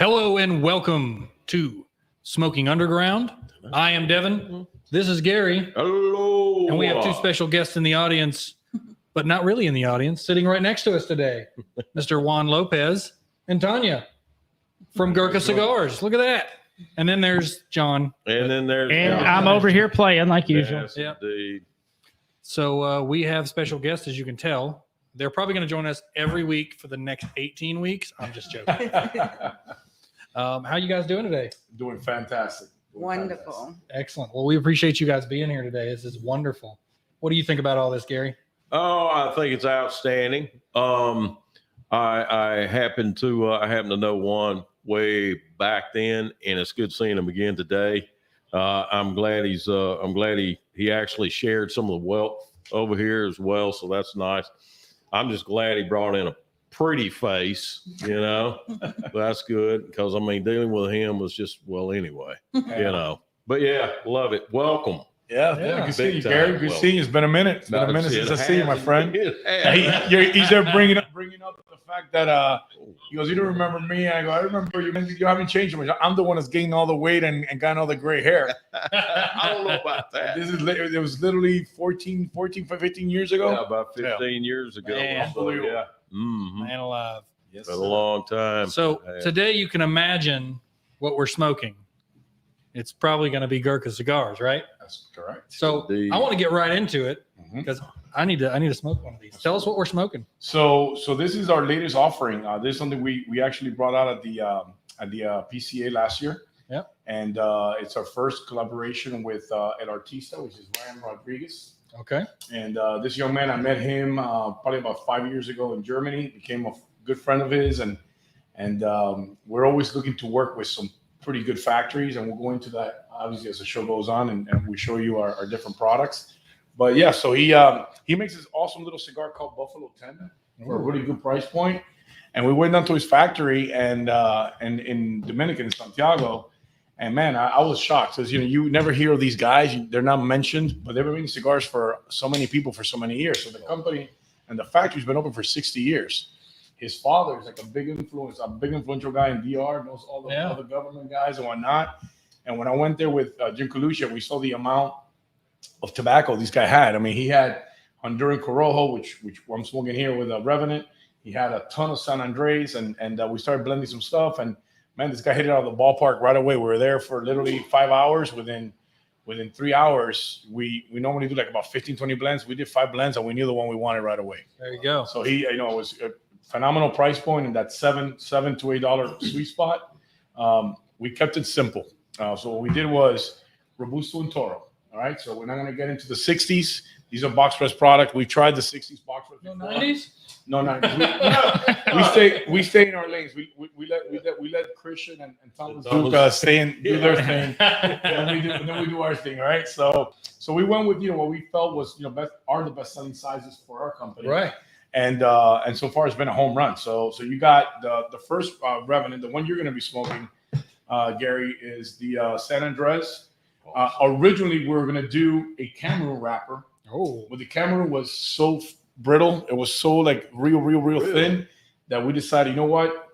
Hello and welcome to Smoking Underground. I am Devin. This is Gary, Hello. and we have two special guests in the audience, but not really in the audience, sitting right next to us today, Mr. Juan Lopez and Tanya from Gurkha Cigars. Look at that. And then there's John. And then there's And John. I'm over here playing like usual. Yes, Yep. indeed. So uh, we have special guests, as you can tell. They're probably going to join us every week for the next 18 weeks. I'm just joking. Um, how you guys doing today? Doing fantastic. Doing Wonderful. Excellent. Well, we appreciate you guys being here today. This is wonderful. What do you think about all this, Gary? Oh, I think it's outstanding. Um, I I happen to uh, I happen to know Juan way back then, and it's good seeing him again today. Uh, I'm glad he's uh, I'm glad he he actually shared some of the wealth over here as well, so that's nice. I'm just glad he brought in a pretty face, you know. that's good because I mean dealing with him was just well anyway, you know. But yeah, love it. Welcome. Yeah, Yeah. yeah. Good to see you, time. Gary. Good Well, seeing you. It's been a minute. It's been a minute It since I see you, my friend. he, you're, he's there bringing up bringing up the fact that uh he goes, you don't remember me? I go, I remember you. You haven't changed much. I'm the one that's gaining all the weight and, and gotten all the gray hair. I don't know about that. This is it was literally 14, 14, 15 years ago. Yeah, about 15 years ago. Man. So, yeah. Unbelievable. hmm Man alive. Yes, Been a long time. So Yeah. today you can imagine what we're smoking. It's probably going to be Gurkha cigars, right? That's correct. So Indeed. I want to get right into it because I need to. I need to smoke one of these. Tell us what we're smoking. So, so this is our latest offering. Uh, this is something we we actually brought out at the um, at the uh, PCA last year. Yep. And uh, it's our first collaboration with uh, El Artista, which is Ryan Rodriguez. Okay. And uh, this young man, I met him uh, probably about five years ago in Germany. Became a good friend of his, and and um, we're always looking to work with some pretty good factories, and we'll go into that obviously as the show goes on, and, and we show you our, our different products. But yeah, so he um, he makes this awesome little cigar called Buffalo Ten for a really good price point. And we went down to his factory and uh, and in Dominican in Santiago, and man, I, I was shocked because you know you never hear of these guys; you- they're not mentioned, but they've been making cigars for so many people for so many years. So the company and the factory's been open for sixty years. His father is like a big influence, a big influential guy in DR, knows all the Yeah. other government guys and whatnot. And when I went there with uh, Jim Colucci, we saw the amount of tobacco this guy had. I mean, he had Honduran Corojo, which which I'm smoking here with a Revenant. He had a ton of San Andres, and and uh, we started blending some stuff. And man, this guy hit it out of the ballpark right away. We were there for literally five hours. Within within three hours, we we normally do like about 15, 20 blends. We did five blends and we knew the one we wanted right away. There you go. So he, you know, it was a phenomenal price point in that seven, seven to eight dollar sweet spot. Um, we kept it simple. Uh, so what we did was Robusto and Toro. All right. So we're not gonna get into the 60s. These are box press product. We tried the 60s box press. No 90s? No, no. We, no, we stay we stay in our lanes. We we, we let we let we let Christian and, and Thomas Duke stay and do their thing, and we do and then we do our thing, right? So so we went with you know what we felt was you know best are the best selling sizes for our company, right? And uh, and so far it's been a home run. So so you got the the first uh, Revenant, the one you're going to be smoking, uh, Gary, is the uh, San Andres. Uh, originally, we were going to do a Cameroon wrapper. Oh, but the Cameroon was so brittle, it was so like real, real, real Really? thin that we decided, you know what,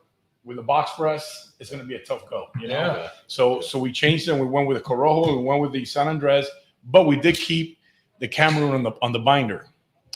with a box press, it's going to be a tough go. You know, Yeah. so so we changed it. and We went with the Corojo. We went with the San Andres, but we did keep the Cameroon on the on the binder.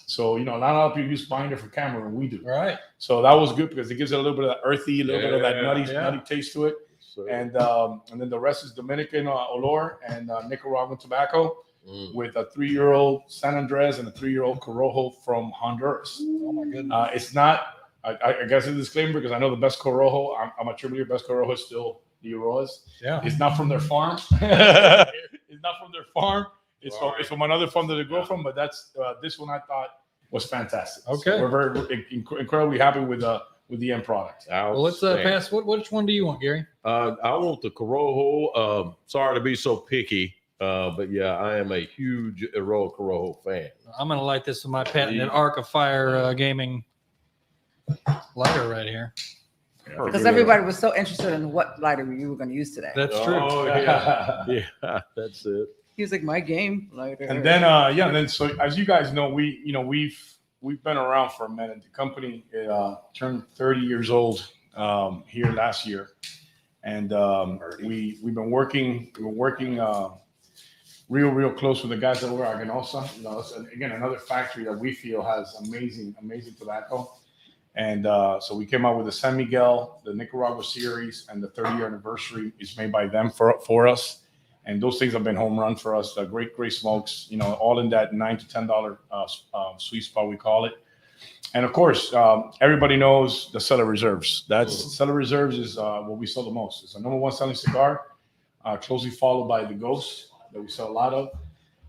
So you know, not a lot of people use binder for Cameroon. We do. Right. So that was good because it gives it a little bit of that earthy, a little bit of that Yeah, nutty, yeah. nutty taste to it. So, And um, and then the rest is Dominican uh, Olor and uh, Nicaraguan tobacco mm. with a three-year-old San Andres and a three-year-old Corojo from Honduras. Oh my goodness. Uh, it's not. I, I- I guess a disclaimer because I know the best Corojo. I'm, I'm attributing best Corojo is still the Eiroas. yeah. It's not from their farm. it's not from their farm. It's from, it's from another farm that they grow from. But that's uh, this one I thought was fantastic. So Okay. we're very inc- incredibly happy with uh with the end product. Well, let's uh, pass. What which one do you want, Gary? Uh, I want the Corojo. Um, sorry to be so picky, uh, but yeah, I am a huge Eiroa Corojo fan. I'm gonna light this with my patented Yeah. Arc of Fire uh, gaming lighter right here. Because everybody was so interested in what lighter you were going to use today. That's true. Oh yeah, yeah, that's it. He was like, my game lighter. and then uh yeah, then so as you guys know, we you know we've we've been around for a minute. The company uh, turned 30 years old um, here last year, and um, we we've been working we've been working uh, real real close with the guys over at Aganorsa. You know, it's, again another factory that we feel has amazing amazing tobacco. And uh, so we came out with the San Miguel, the Nicaragua series, and the 30 year anniversary is made by them for for us. And those things have been home run for us. The great great smokes, you know, all in that nine to ten dollar uh, uh, sweet spot we call it. And of course, um, everybody knows the Cellar Reserves. That's Cellar Reserves is uh, what we sell the most. It's the number one selling cigar, uh, closely followed by the Ghost that we sell a lot of,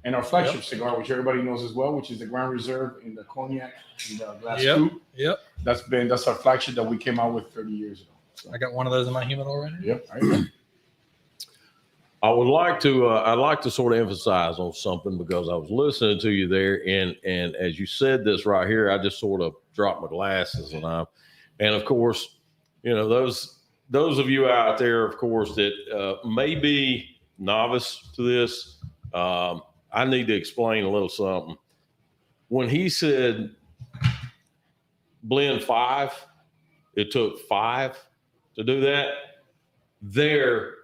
and our flagship cigar, which everybody knows as well, which is the Grand Reserve in the cognac in the glass Yep. tube. Yep. That's been that's our flagship that we came out with 30 years ago. I got one of those in my humidor right now. Yep. I would like to uh, I'd like to sort of emphasize on something because I was listening to you there and and as you said this right here, I just sort of dropped my glasses and I and of course, you know, those those of you out there, of course, that uh, may be novice to this, um, I need to explain a little something. When he said blend five, it took five to do that. There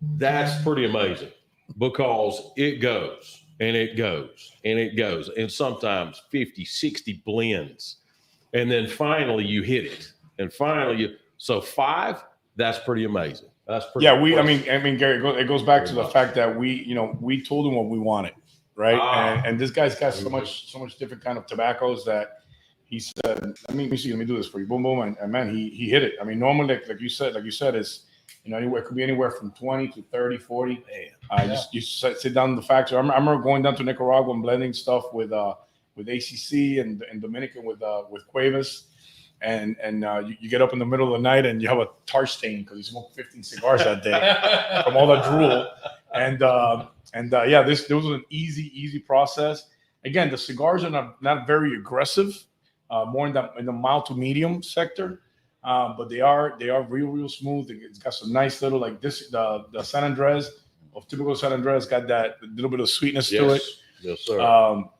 that's pretty amazing because it goes and it goes and it goes and sometimes 50 60 blends and then finally you hit it and finally you so five that's pretty amazing that's pretty Yeah, we. I mean, I mean, Gary, it goes, it goes back to the fact that we, you know, we told him what we wanted, right? Ah. And, and this guy's got so Mhm. much, so much different kind of tobaccos that he said, "Let me, let me see, let me do this for you." Boom, boom, and, and man, he he hit it. I mean, normally, like, like you said, like you said, is you know, anywhere it could be anywhere from twenty to 30, 40. Man. Uh, you, you sit, sit down in the factory. I remember, I remember going down to Nicaragua and blending stuff with uh with ACC and and Dominican with uh with Cuevas. And and uh, you, you get up in the middle of the night and you have a tar stain because you smoked 15 cigars that day from all the drool. And uh, and uh, yeah, this this was an easy easy process. Again, the cigars are not not very aggressive, uh, more in the in the mild to medium sector, uh, but they are they are real real smooth. It's got some nice little like this the the San Andres of typical San Andres got that little bit of sweetness to it. yes yes sir Um,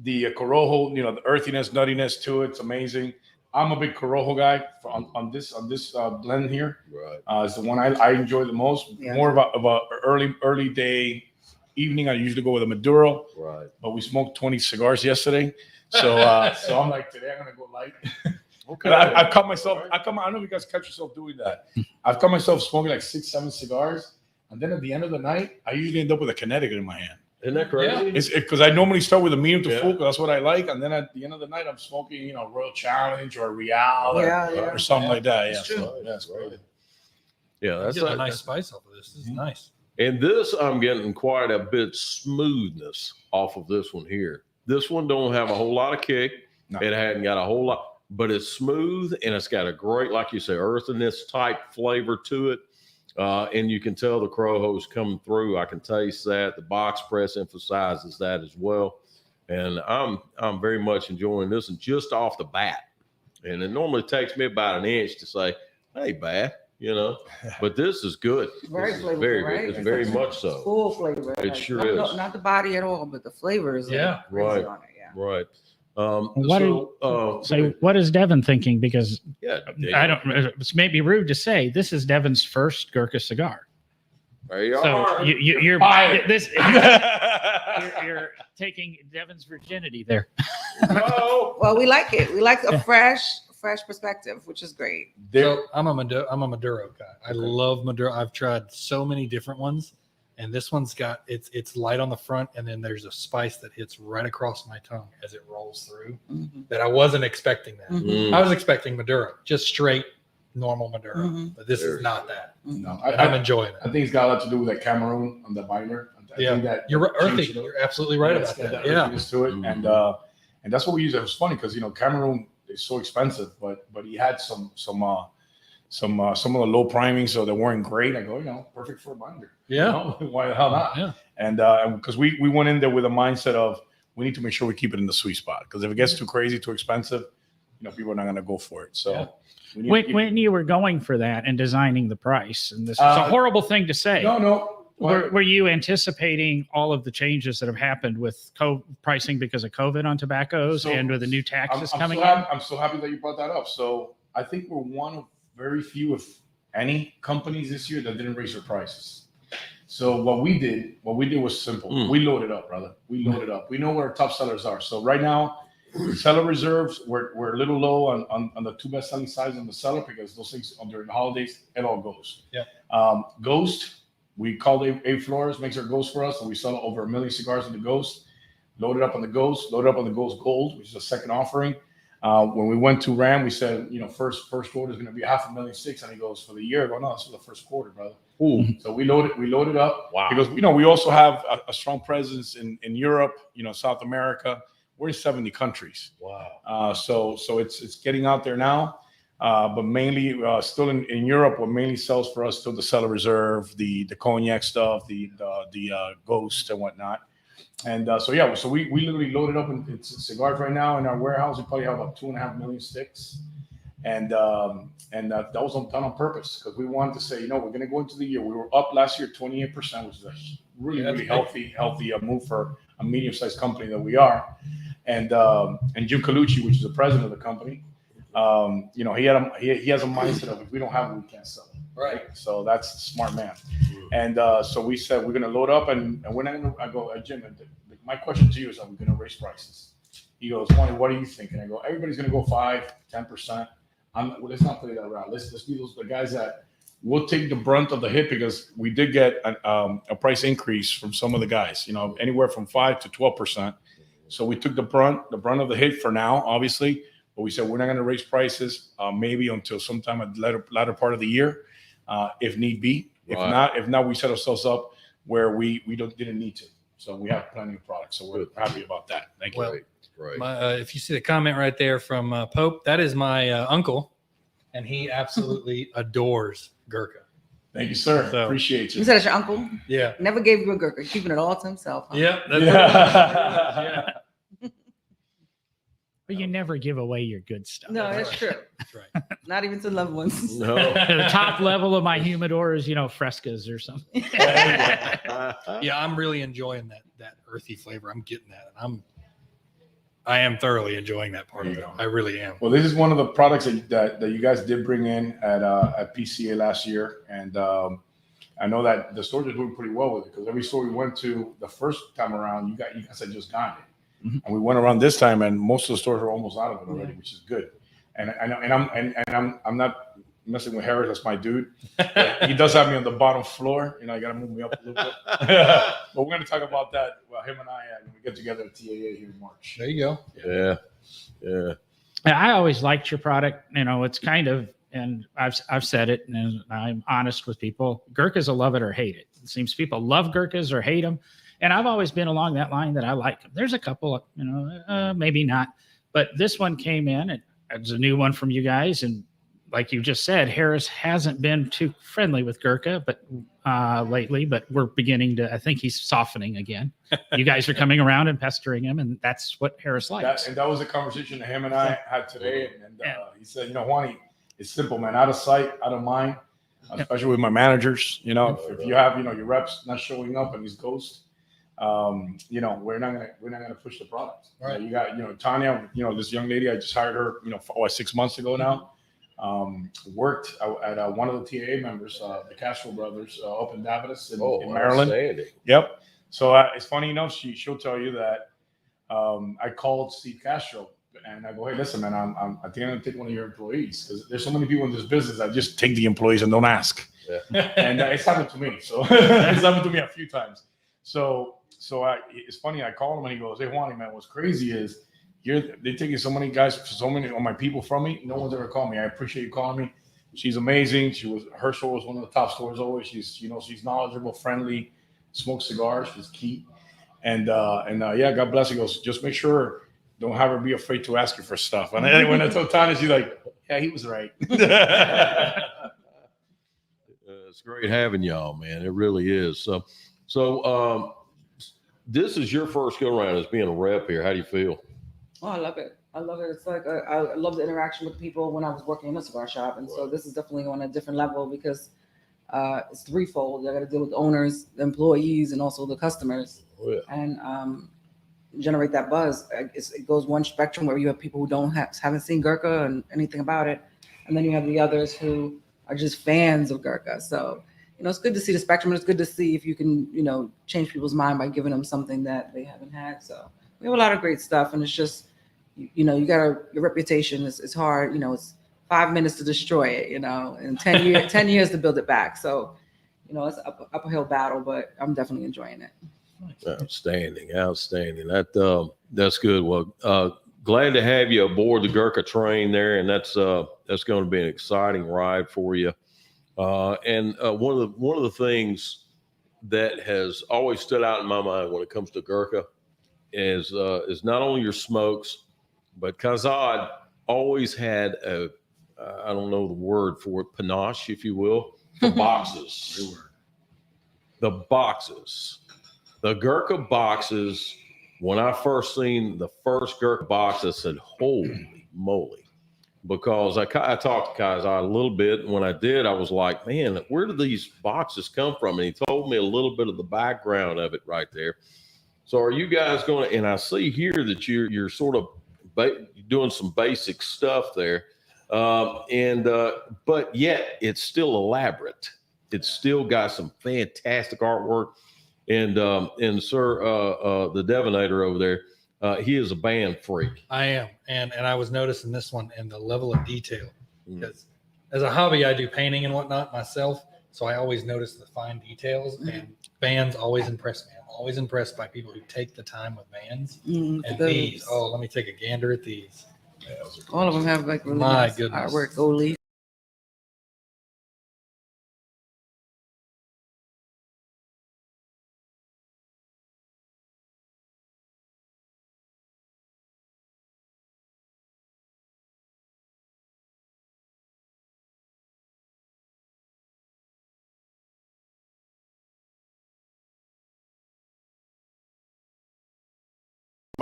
the uh, Corojo, you know, the earthiness, nuttiness to it, it's amazing. I'm a big Corojo guy for, on, on this on this uh, blend here. right Uh, it's the one I, I enjoy the most. Yeah. More of a, of a early early day evening. I usually go with a Maduro, right but we smoked 20 cigars yesterday. So uh, so I'm like today I'm gonna go light. okay I, I've caught myself. I come. I don't know if you guys catch yourself doing that. I've caught myself smoking like six, seven cigars, and then at the end of the night, I usually end up with a Connecticut in my hand. Isn't that crazy It's because I normally start with a medium to Yeah. full. 'cause that's what I like, and then at the end of the night, I'm smoking, you know, Royal Challenge or Real or, Yeah, yeah. or something like that. Yeah, It's true. so, yeah, it's Right. great. yeah That's that's a a nice spice off of this. This is mm-hmm. nice. And this, I'm getting quite a bit smoothness off of this one here. This one don't have a whole lot of kick. No. It hadn't got a whole lot, but it's smooth and it's got a great, like you say, earthiness type flavor to it. Uh, and you can tell the Corojo's coming through. I can taste that. The box press emphasizes that as well. And I'm I'm very much enjoying this and just off the bat. And it normally takes me about an inch to say, hey, bad, you know. But this is good. Very This flavorful, very right? good. It's It's very much so. Full flavor. It like, sure not, not- is. Not the body at all, but the flavor is like Yeah. crazy Right. on it. Yeah. Right. Um, What so, uh, So, what is Devin thinking? Because yeah, I don't. It's maybe rude to say this is Devin's first Gurkha cigar. There you So are. you, you, you're Hi. this. You're, you're taking Devin's virginity there. no. Well, we like it. We like a fresh, fresh perspective, which is great. There- So I'm a Maduro, I'm a Maduro guy. I love Maduro. I've tried so many different ones, and this one's got it's it's light on the front, and then there's a spice that hits right across my tongue as it rolls through. Mhm. That I wasn't expecting that. Mhm. Mm. I was expecting Maduro, just straight normal Maduro, Mhm. but this Very is not that. no, I, I'm I, enjoying I think it's got a lot to do with that Cameroon on the binder. I Yeah. think that You're earthy. it. You're absolutely right Yeah, about it's got that. that Yeah. to it, and uh, and that's what we use. It was funny because you know Cameroon is so expensive, but but he had some some uh some uh, some of the low priming, so they weren't great. I go, you know, perfect for a binder. You Yeah. know? why the hell not? Yeah. And uh, because we we went in there with a mindset of we need to make sure we keep it in the sweet spot because if it gets too crazy, too expensive, you know, people are not going to go for it. So. Yeah. need When, keep- when you were going for that and designing the price, and this is a Uh, horrible thing to say. no, no. Were, were you anticipating all of the changes that have happened with co- pricing because of COVID on tobaccos So, and with the new I'm, taxes I'm coming so happy, I'm so happy that you brought that up. So I think we're one of very few, if any companies this year that didn't raise their prices. So what we did, what we did was simple. Mm. We loaded up, brother. We loaded up. We know where our top sellers are. So right now, cellar reserves, we're, we're a little low on, on, on the two best selling sides on the cellar because those things during the holidays, it all goes. Yeah. Um, Ghost, we called A, A Flores, makes our Ghost for us, and we sell over a million cigars in the Ghost. Loaded up on the Ghost, loaded up on the Ghost Gold, which is a second offering. Uh, when we went to Ram, we said, you know, first first quarter is going to be half a million six, and he goes for the year. I go, no, this is the first quarter, brother. Ooh, So we loaded we loaded up wow. because you know we also have a, a strong presence in in Europe, you know, South America. We're in 70 countries. wow. Uh, so so it's it's getting out there now, uh, but mainly uh, still in, in Europe. What mainly sells for us still the Cellar Reserve, the the cognac stuff, the the, the uh, Ghost and whatnot. And uh, so yeah, so we we literally loaded up in, in cigars right now in our warehouse. We probably have about two and a half million sticks, and um, and uh, that was on, done on purpose because we wanted to say, you know, we're going to go into the year. We were up last year 28 percent, which is a really Yeah, really big. healthy healthy uh, move for a medium sized company that we are and um, and Jim Colucci, which is the president of the company, um, you know, he had a he, he has a mindset of if we don't have it, we can't sell. Right. So that's a smart man. And uh, so we said we're gonna load up and, and we're not gonna. I go, uh, Jim. uh, My question to you is, are we gonna raise prices? He goes, Tony, what are you thinking? I go, everybody's gonna go five, ten percent. I'm. Well, let's not play that around. Let's let's be those the guys that will take the brunt of the hit because we did get an, um, a price increase from some of the guys. You know, anywhere from five to twelve percent. So we took the brunt, the brunt of the hit for now, obviously. But we said we're not going to raise prices, uh, maybe until sometime at the latter, latter part of the year, uh, if need be. If Right. not, if not, we set ourselves up where we we don't didn't need to. So we have plenty of products. So we're happy about that. Thank you. Well, Right, right. My, uh, if you see the comment right there from uh, Pope, that is my uh, uncle, and he absolutely adores Gurkha. Thank you, sir. So- Appreciate You you. said it's your uncle. Yeah. Never gave you a gurkha, keeping it all to himself. huh? Yep. that's- Yeah. But you never give away your good stuff. No, that's true. That's right. Not even to loved ones. No. the top level of my humidor is, you know, frescas or something. Yeah, I'm really enjoying that that earthy flavor. I'm getting that. And I'm I am thoroughly enjoying that part of it. I really am. Well, this is one of the products that, that, that you guys did bring in at uh, at PCA last year, and um, I know that the stores are doing pretty well with it because every store we went to the first time around, you got you guys had just gotten it, Mhm. and we went around this time, and most of the stores are almost out of it already, which is good. And I know, and I'm and, and I'm I'm not messing with Harris. That's my dude. he does have me on the bottom floor. You know, I got to move me up a little bit. but we're going to talk about that. Well, him and I, uh, when we get together at TAA here in March. There you go. yeah. Yeah. And I always liked your product. You know, it's kind of, and I've I've said it, and I'm honest with people. Gurkhas will love it or hate it. It seems people love Gurkhas or hate them, and I've always been along that line that I like them. There's a couple, you know, uh, maybe not, but this one came in. and it's a new one from you guys, and like you just said, Harris hasn't been too friendly with Gurkha, but uh, lately. But we're beginning to. I think he's softening again. you guys are coming around and pestering him, and that's what Harris likes. That, and that was a conversation that him and I had today. And, and uh, he said, you know, Juan, it's simple, man. Out of sight, out of mind. Especially with my managers, you know, if, if you have, you know, your reps not showing up and he's ghost, um, you know, we're not gonna we're not gonna push the product. Right. You got, you know, Tanya, you know, this young lady, I just hired her, you know, four, six months ago now. Um, worked at uh, one of the TAA members, uh, the Castro brothers, uh, up in Davidas in, Oh, in Maryland. Yep. So uh, it's funny enough. She she'll tell you that um, I called Steve Castro and I go, hey, listen, man, I'm, I'm I think I'm gonna take one of your employees because there's so many people in this business that just take the employees and don't ask. Yeah. and uh, it's happened to me. So it's happened to me a few times. So so I it's funny. I called him and he goes, hey, Juan, man, what's crazy is you're they're taking so many guys, so many of my people from me. No one's ever called me. I appreciate you calling me. She's amazing. She was her store was one of the top stores always. She's you know she's knowledgeable, friendly, smokes cigars. She's key. And uh and uh, yeah, God bless. He goes, just make sure don't have her be afraid to ask you for stuff. And then when I told Tanya, she's like, yeah, he was right. Uh, it's great having y'all, man. It really is. So, so um, this is your first go around as being a rep here. How do you feel? Oh, I love it. I love it. It's like uh, I love the interaction with people when I was working in a cigar shop, and so this is definitely on a different level because uh, it's threefold. I got to deal with the owners, the employees, and also the customers, Oh, yeah. and um, generate that buzz. It's, it goes one spectrum where you have people who don't have haven't seen Gurkha and anything about it, and then you have the others who are just fans of Gurkha. So, you know, it's good to see the spectrum. and It's good to see if you can, you know, change people's mind by giving them something that they haven't had. So we have a lot of great stuff, and it's just, you, you know, you got to your reputation is it's hard. You know, it's five minutes to destroy it. You know, and ten years ten years to build it back. So, you know, it's an up, uphill battle, but I'm definitely enjoying it. Outstanding, outstanding. That um, that's good. Well, uh, glad to have you aboard the Gurkha train there, and that's uh, that's going to be an exciting ride for you. Uh, and uh, one of the one of the things that has always stood out in my mind when it comes to Gurkha is uh, is not only your smokes, but Kaizad always had a uh, I don't know the word for it, panache, if you will, the boxes. the boxes the Gurkha boxes, when I first seen the first Gurkha box, I said, holy moly. Because I, I talked to Kaizad a little bit. And when I did, I was like, man, where do these boxes come from? And he told me a little bit of the background of it right there. So are you guys going to, and I see here that you're, you're sort of ba- doing some basic stuff there. Um, and, uh, but yet it's still elaborate. It's still got some fantastic artwork and um, and sir, uh, uh, the Devonator over there, uh, he is a band freak. I am, and and I was noticing this one and the level of detail Mm. because as a hobby, I do painting and whatnot myself, so I always notice the fine details. And bands always impress me. I'm always impressed by people who take the time with bands. Mm, And those- these, oh, let me take a gander at these. all of them have like really My nice goodness. artwork. Gold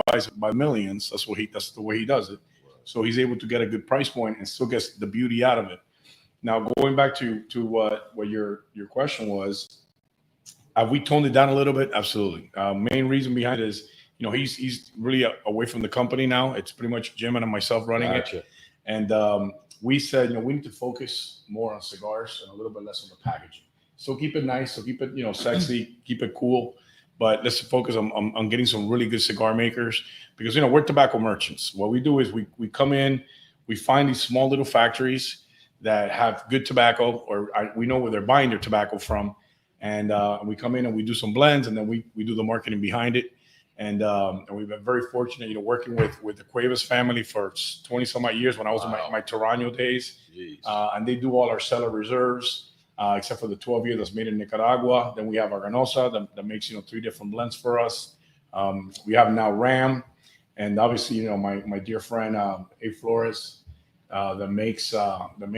buys it by millions. That's what he. That's the way he does it. So he's able to get a good price point and still gets the beauty out of it. Now going back to to what what your your question was, have we toned it down a little bit? Absolutely. Uh, main reason behind it is you know he's he's really a- away from the company now. It's pretty much Jim and myself running it. And um, we said, you know, we need to focus more on cigars and a little bit less on the packaging. So keep it nice. So keep it, you know, sexy. keep it cool. But let's focus on, on, on getting some really good cigar makers because you know we're tobacco merchants. What we do is we we come in, we find these small little factories that have good tobacco, or I, we know where they're buying their tobacco from, and uh, we come in and we do some blends, and then we we do the marketing behind it. And, um, and we've been very fortunate, you know, working with with the Cuevas family for 20 some odd years when I was in my, my Toraño days. Uh, and they do all our cellar reserves, uh, except for the 12 year that's made in Nicaragua. Then we have our Ganosa that, that makes you know three different blends for us. Um, we have now Ram, and obviously you know my my dear friend um, A Flores uh, that makes uh, that makes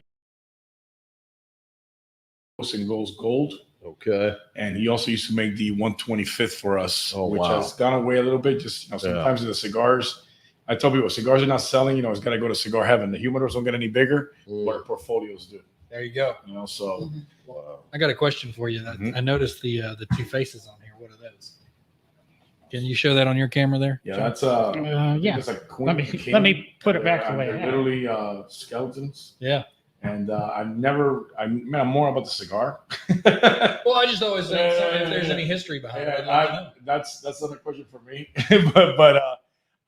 and goes gold. okay. And he also used to make the 125th for us, Oh, which wow. has gone away a little bit. Just you know, Yeah. sometimes the cigars. I tell people cigars are not selling. You know, it's got to go to cigar heaven. The humidors don't get any bigger, but Mm, our portfolios do. There you go. You know, so wow. I got a question for you. I- Mhm. I noticed the uh, the two faces on here. What are those? Can you show that on your camera there? Yeah, John? that's uh, Uh, yeah. It's like queen Let me king. let me put it back the They're- way I They're had. it. literally uh, skeletons, yeah. and uh, I've never. I mean, I'm more about the cigar. Well, I just always think so if there's any history behind it. I'd Yeah, like I, that's that's another question for me, but but uh,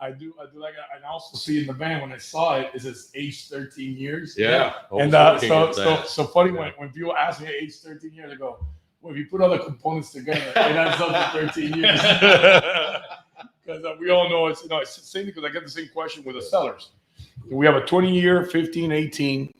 I do I do like and I also see in the band when I saw it, it says age 13 years. Yeah. I was And uh, so so so funny when, when people ask me age 13 years, I go, well, if you put all the components together, it adds up to 13 years. Because uh, we all know it's you know it's the same because I get the same question with the cellars. We have a 20 year, 15, 18,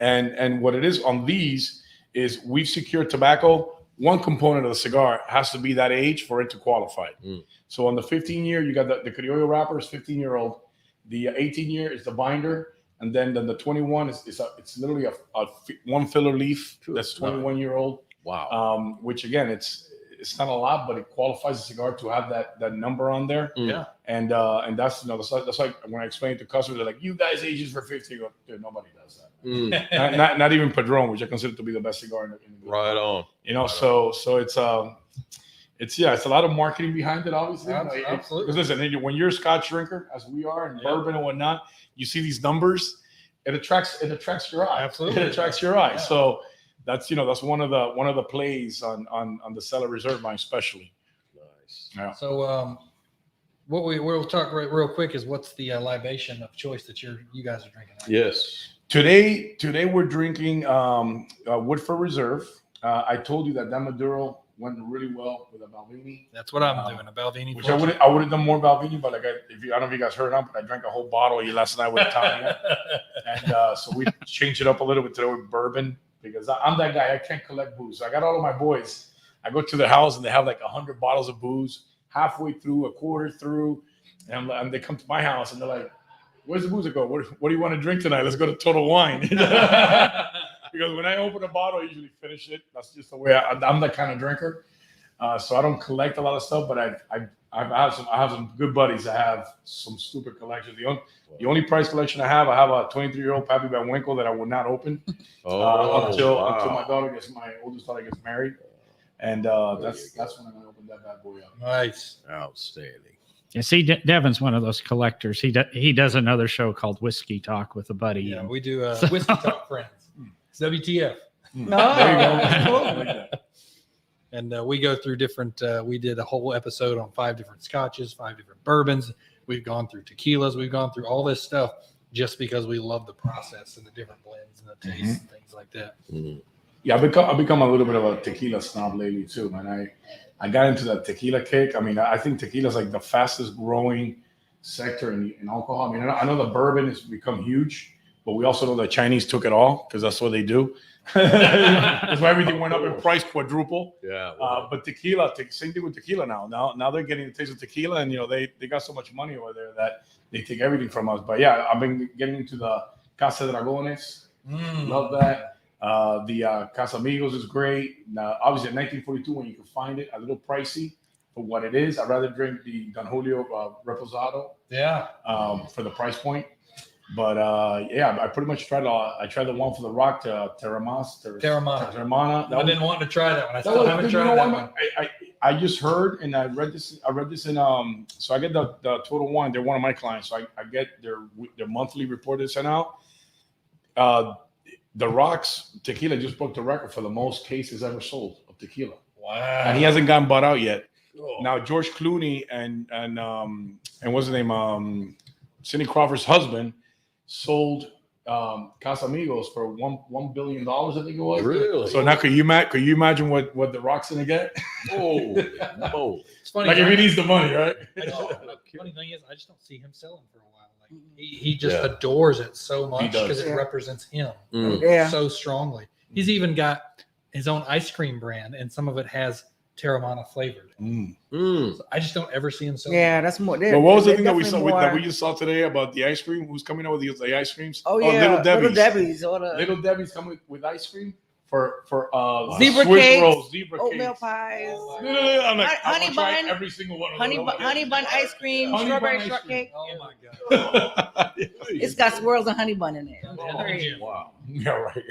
and and what it is on these is we've secured tobacco. One component of the cigar has to be that age for it to qualify. Mm. So on the 15 year, you got the, the Criollo wrapper is 15 year old. The 18 year is the binder, and then then the 21 is, is a, it's literally a, a one filler leaf that's 21 year old. wow. Um, which again, it's it's not a lot, but it qualifies the cigar to have that that number on there. Mm. Yeah. And uh, and that's you know that's, like- that's like when I explain it to customers, they're like, "You guys ages for 50." Go, Dude, nobody does that. Mm, not, not, not even Padron, which I consider to be the best cigar in the, in the right on. You know, so so it's um, it's yeah, it's a lot of marketing behind it, obviously. Abs- You absolutely. Because listen, when you're a Scotch drinker, as we are, and Yeah. bourbon and whatnot, you see these numbers, it attracts it attracts your eye. Absolutely. it attracts your eye. Yeah. So that's you know that's one of the one of the plays on on on the cellar reserve vine especially. Nice. Yeah. So, um, what we we'll talk right real quick is what's the uh, libation of choice that you're you guys are drinking? Yes. Today today we're drinking um, uh, Woodford Reserve. Uh, I told you that that Maduro went really well with a Balvenie. That's what I'm Um, doing. A Balvenie. Which I would I would have done more Balvenie, but like I, if you I don't know if you guys heard of, but I drank a whole bottle of it last night with Tanya. and uh, so we changed it up a little bit today with bourbon because I, I'm that guy. I can't collect booze. I got all of my boys. I go to their house and they have like a hundred bottles of booze. Halfway through, a quarter through, and, and they come to my house and they're like, "Where's the booze?" I go, "What, what do you want to drink tonight? Let's go to Total Wine." because when I open a bottle, I usually finish it. That's just the way I, I'm that kind of drinker. Uh, so I don't collect a lot of stuff, but I I I've had some I have some good buddies that have some stupid collections. The only the only price collection I have, I have a 23 year old Pappy Van Winkle that I will not open Oh, uh, until wow. until my daughter gets my oldest daughter gets married, and uh, that's that's when I'm gonna open that bad boy up. nice. Outstanding. You see, De- Devin's one of those collectors. He do, he does another show called Whiskey Talk with a buddy. Yeah, and we do uh, whiskey talk friends. It's WTF, No, There you go. that's cool. I like that. and uh, we go through different. Uh, we did a whole episode on five different scotches, five different bourbons. We've gone through tequilas. We've gone through all this stuff just because we love the process and the different blends and the taste and things like that. Mhm. Yeah, I've become I've become a little bit of a tequila snob lately too, man. I I got into that tequila kick. I mean, I think tequila is like the fastest growing sector in, in alcohol. I mean, I know the bourbon has become huge, but we also know the Chinese took it all because that's what they do. that's why everything went up in price quadruple. Yeah. Uh, but tequila, te- same thing with tequila now. Now, now they're getting the taste of tequila, and you know they they got so much money over there that they take everything from us. But yeah, I've been getting into the Casa Dragones. Mm. Love that. Uh, the uh, Casamigos is great. Now, obviously, at 1942, when you can find it, a little pricey for what it is. I'd rather drink the Don Julio uh, Reposado Yeah, um, for the price point. But uh, yeah, I pretty much tried. Uh, I tried the one for the Rock to Terramas, Ter- Teremana. Teremana. I was- didn't want to try that one. I still was haven't good. You tried know that one. I, I I just heard and I read this. I read this in um. So I get the, the Total Wine. They're one of my clients. So I, I get their their monthly report they sent out. Uh, the Rocks tequila just broke the record for the most cases ever sold of tequila, Wow. and he hasn't gotten bought out yet. Cool. Now George Clooney and and um and what's his name um Cindy Crawford's husband sold um Casamigos for one one billion dollars I think it was. Really? So now could you imagine could you imagine what what the Rock's gonna get? oh, oh. it's funny. like if he needs the money, right? I just don't- funny thing is, I just don't see him selling for a while. Like he, he just Yeah. adores it so much does. because it Yeah. represents him Mm. Yeah. so strongly. He's even got his own ice cream brand, and some of it has Teremana flavored. Mm. Mm. So I just don't ever see him sell. Yeah, that's more. But what was the thing that we saw definitely with, that we just saw today about the ice cream? Who's coming out with the, the ice creams? Oh yeah, Little Debbie's. Little Debbie's or the Little Debbie's coming with, with ice cream for for uh Zebra Swiss cakes, rolls, zebra oatmeal cakes. pies, Oh, No, no, no, I'm like, Hon- I'm honey bun, every single one of honey them. bun, honey bun ice cream, Honey strawberry ice shortcake. Oh my god. It's got swirls of honey bun in it. Oh, Wow. yeah, right.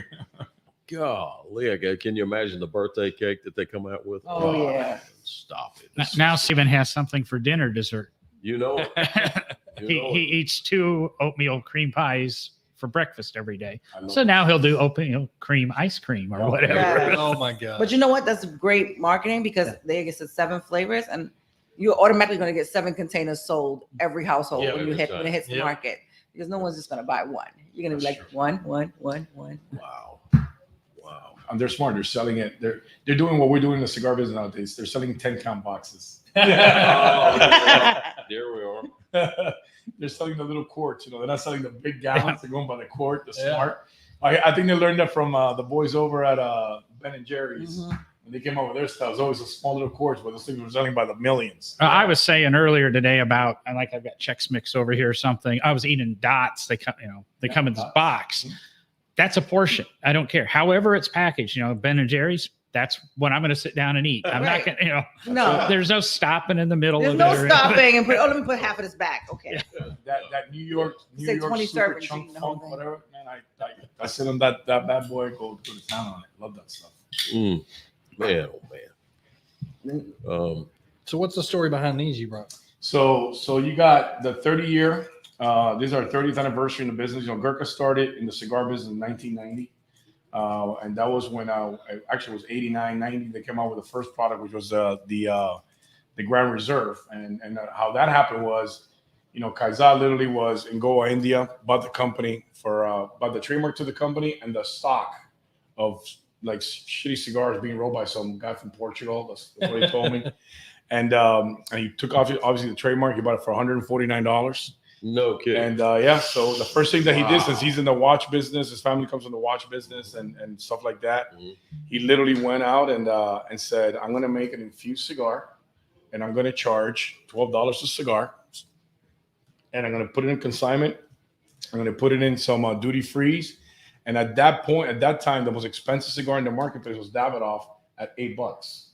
Golly, I can you imagine the birthday cake that they come out with? Oh, yeah. Stop it. N- Now Stephen has something for dinner dessert. You know it. You he, know he it. eats two oatmeal cream pies for breakfast every day. So now he'll do oatmeal cream ice cream or oh, Yeah. whatever. Yeah. Oh my god. But you know what? That's great marketing because they get to seven flavors, and you're automatically going to get seven containers sold every household Yeah, when you every hit when it hits the market because no one's just going to buy one. You're going to be That's like one, one, one, one. Wow. Wow. and they're smart. They're selling it. They're they're doing what we're doing in the cigar business nowadays. They're selling ten count boxes. Oh. There we are. they're selling the little quarts. You know, they're not selling the big gallons. They're going by the quart. The Yeah. smart. I, I think they learned that from uh, the boys over at uh, Ben and Jerry's Mhm. when they came out with their stuff. It was always a small little quarts, but those things were selling by the millions. Uh, I was saying earlier today about I like I've got Chex Mix over here or something. I was eating dots. They come, you know, they come in this Dots. box. Mhm. That's a portion. I don't care. However, it's packaged. You know, Ben and Jerry's. That's what I'm going to sit down and eat. I'm Right. not going. to You know, No, there's no stopping in the middle there's of no it or- stopping and put. Oh, let me put half of this back. Okay. That that New York New Say York 20 super chunk eating the whole funk, whatever. Man, I, I I sit on that that bad boy. Go go to town on it. Love that stuff. Mm. Man, oh man. Um, so what's the story behind these you brought? So so you got the 30 year Uh, this is our 30th anniversary in the business. You know, Gurkha started in the cigar business in 1990. Uh, and that was when I actually it was 89, 90. They came out with the first product, which was uh, the uh, the Grand Reserve. And and uh, how that happened was, you know, Kaizad literally was in Goa, India, bought the company for uh, bought the trademark to the company and the stock of like shitty cigars being rolled by some guy from Portugal. That's, that's what he told me. And um, and he took off obviously the trademark. He bought it for 149 dollars. No kidding. And uh, yeah, so the first thing that he did, since he's in the watch business, his family comes from the watch business and, and stuff like that. Mhm. He literally went out and uh, and said, "I'm going to make an infused cigar, and I'm going to charge twelve dollars a cigar, and I'm going to put it in consignment. I'm going to put it in some uh, duty freeze." And at that point, at that time, the most expensive cigar in the marketplace was Davidoff at eight bucks.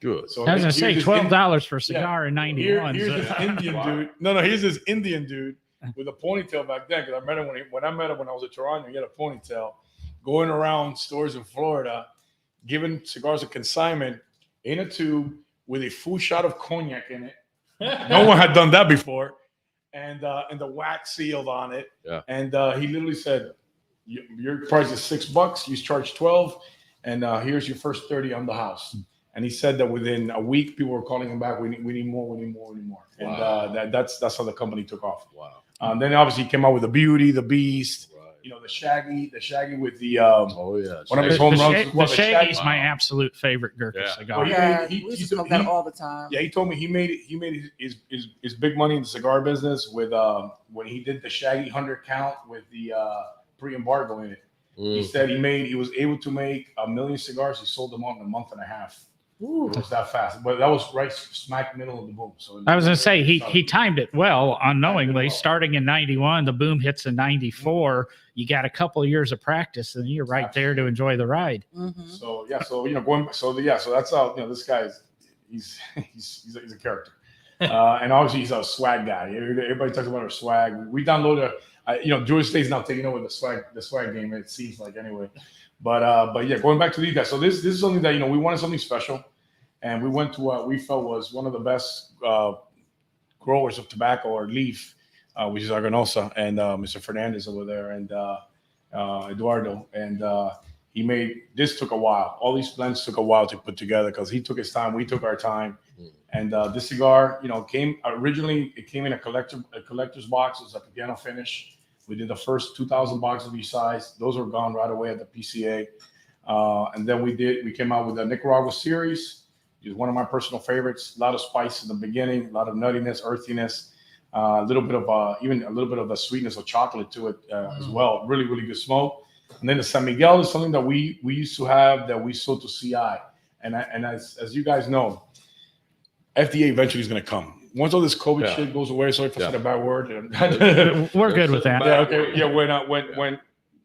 Good. So I was gonna say twelve dollars for a cigar in here- '91. here's this Indian Wow. dude. No, no, here's this Indian dude with a ponytail back then. Because I met him when he, when I met him when I was at Toraño. He had a ponytail, going around stores in Florida, giving cigars a consignment in a tube with a full shot of cognac in it. No one had done that before, and uh, and the wax sealed on it. Yeah. And uh, he literally said, "Your price is six bucks. You charge twelve, and uh, here's your first thirty on the house." And he said that within a week, people were calling him back. We need, we need more. We need more. We need more. And Wow. uh, that, that's that's how the company took off. Wow. Um, then obviously he came out with the Beauty, the Beast, Right. you know, the Shaggy, the Shaggy with the um, Oh yeah. One of The, his home the, runs Sha- was the what, the Shaggy's Shaggy? my Wow. absolute favorite Gurkha Yeah. cigar. Well, Yeah, made- he- we used to smoke that all the time. Yeah, he told me he made it, he made his his, his, his big money in the cigar business with um when he did the Shaggy hundred count with the uh, pre-embargo in it. He Mm. said he made he was able to make a million cigars. He sold them all in a month and a half. It was that fast, but that was right smack middle of the boom. So I was gonna say he he timed it well unknowingly. well. Starting in '91, the boom hits in '94. You got a couple of years of practice, and you're right there to enjoy the ride. Mhm. So yeah, so you know, going so yeah, so that's how you know this guy's he's he's he's a, he's a character, uh, and obviously he's a swag guy. Everybody talks about our swag. We downloaded, a, uh, you know, Drew Estate's now taking over the swag the swag game. It seems like anyway, but uh, but yeah, going back to these guys. So this this is something that you know we wanted something special, and we went to what we felt was one of the best uh, growers of tobacco or leaf, uh, which is Aganorsa, and uh, Mr. Fernandez over there, and uh, uh, Eduardo, and. Uh, he made this took a while. All these blends took a while to put together because he took his time, we took our time, Mm. and uh, this cigar, you know, came originally. It came in a collector a collector's box. It was a piano finish. We did the first two thousand boxes of each size. Those were gone right away at the PCA, uh, and then we did. We came out with the Nicaragua series. It was one of my personal favorites. A lot of spice in the beginning, a lot of nuttiness, earthiness, uh, a little bit of uh, even a little bit of the sweetness of chocolate to it uh, as Mm. well. Really, really good smoke. And then the San Miguel is something that we we used to have that we sold to CI. And I, and as as you guys know, FDA eventually is going to come. Once all this COVID Yeah. shit goes away, sorry if I said a bad word. We're good with that. yeah, okay, yeah. When uh, when Yeah. when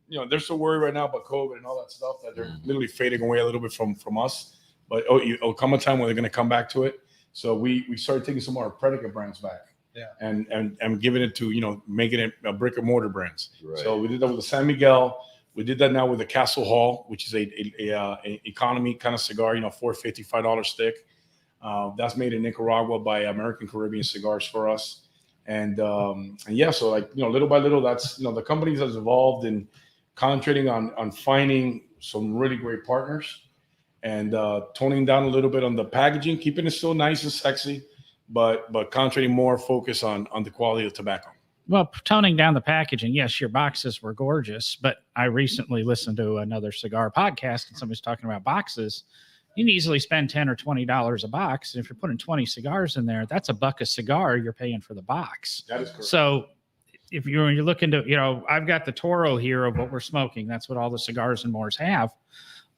you know they're so worried right now about COVID and all that stuff that they're Mhm. literally fading away a little bit from from us. But oh, you- it'll come a time when they're going to come back to it. So we we started taking some of our predicate brands back. Yeah. And and and giving it to you know making it a brick and mortar brands. Right. So we did that with the San Miguel. We did that now with the Castle Hall, which is a, a, a, uh, a economy kind of cigar, you know, four fifty five dollar stick. Uh, that's made in Nicaragua by American Caribbean Cigars for us, and um, and yeah, so like you know, little by little, that's you know, the companies has evolved in concentrating on on finding some really great partners, and uh, toning down a little bit on the packaging, keeping it still nice and sexy, but but concentrating more focus on on the quality of tobacco. Well, toning down the packaging, yes, your boxes were gorgeous, but I recently listened to another cigar podcast and somebody's talking about boxes. You can easily spend 10 or 20 dollars a box. And if you're putting 20 cigars in there, that's a buck a cigar you're paying for the box. That is correct. So if you're you're looking to, you know, I've got the Toro here of what we're smoking. That's what all the cigars and mores have.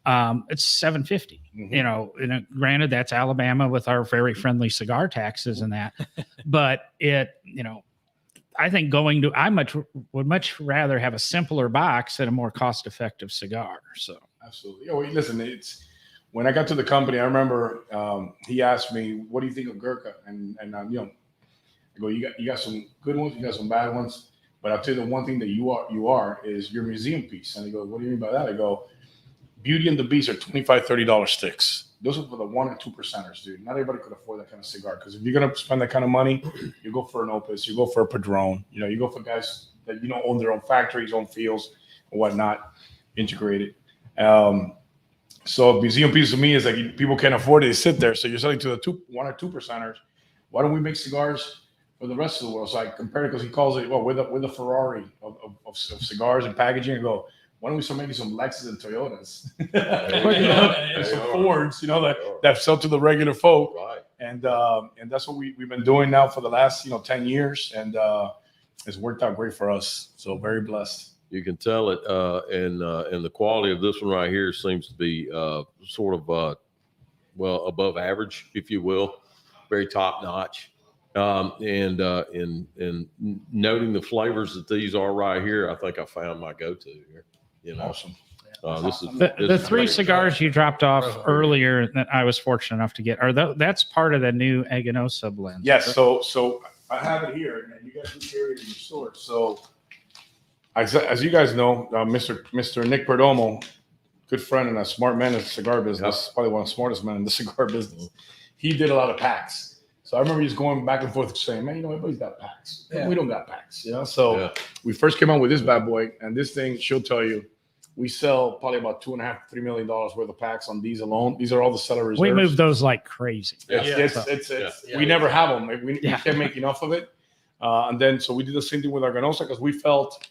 Um, it's 750. Mhm. You know, and uh, granted that's Alabama with our very friendly cigar taxes and that, but it, you know, I think going to I much would much rather have a simpler box and a more cost effective cigar. So Absolutely. Well, listen, it's when I got to the company, I remember um, he asked me, "What do you think of Gurkha?" And and um, you know, I go, "You got you got some good ones, you got some bad ones, but I'll tell you the one thing that you are you are is your museum piece." And he goes, "What do you mean by that?" I go, "Beauty and the Beast are 25 30 dollar sticks. those are for the one and two percenters, dude. Not everybody could afford that kind of cigar. Because if you're gonna spend that kind of money, you go for an Opus, you go for a Padron, you know, you go for guys that you know own their own factories, own fields, and whatnot, integrated. Um, so museum piece to me is like people can't afford it; they sit there. So you're selling to the two, one or two percenters. Why don't we make cigars for the rest of the world? So I compare it because he calls it well, with a with a Ferrari of, of, of, of cigars and packaging. And go, why don't we start making some Lexus and Toyotas, You know, and some Fords, you know, that that sell to the regular folk Right. and um, and that's what we we've been doing now for the last you know ten years, and uh, it's worked out great for us. So very blessed. You can tell it, uh, and uh, and the quality of this one right here seems to be uh, sort of uh, well above average, if you will, very top notch. Um, and uh, in in noting the flavors that these are right here, I think I found my go-to here. You know, Awesome. uh, this is The, this the is three great. cigars you dropped off earlier that I was fortunate enough to get are tho- that's part of the new Aganorsa blend. Yes. So so I have it here, and you guys can carry it in your store. So as, as you guys know, uh, Mr. Mr. Nick Perdomo, good friend and a smart man in the cigar business, probably one of the smartest men in the cigar business. He did a lot of packs. So I remember just going back and forth saying, man, you know, everybody's got packs. Yeah. We don't got packs, you know? So Yeah. we first came out with this bad boy, and this thing, she'll tell you, we sell probably about two and a half, three million dollars worth of packs on these alone. These are all the cellar reserves. We move those like crazy. Yeah. It's, it's, it's, it's- Yeah. we never have them. We, we Yeah. can't make enough of it. Uh, and then, so we did the same thing with our Aganorsa because we felt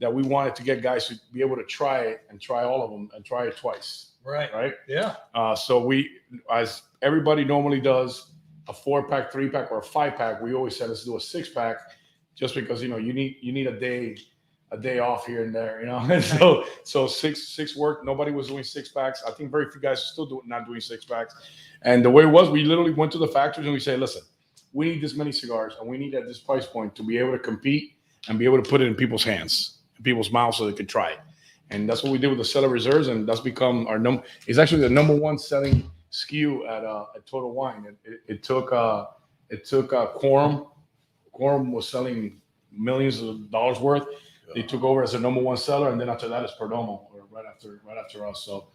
that we wanted to get guys to be able to try it and try all of them and try it twice, Right. right? Yeah. Uh, so we, as everybody normally does, a four pack, three pack, or a five pack, we always said let's do a six pack, just because you know you need you need a day, a day off here and there, you know. And so so six six worked. Nobody was doing six packs. I think very few guys are still doing not doing six packs. And the way it was, we literally went to the factories and we say, listen, we need this many cigars and we need at this price point to be able to compete and be able to put it in people's hands, in people's mouths, so they could try it. And that's what we did with the Cellar Reserves, and that's become our number. It's actually the number one selling SKU at uh, at Total Wine. It, it, it took uh, it took uh, Quorum. Quorum was selling millions of dollars worth. They took over as the number one seller, and then after that is Perdomo, or right after right after us. So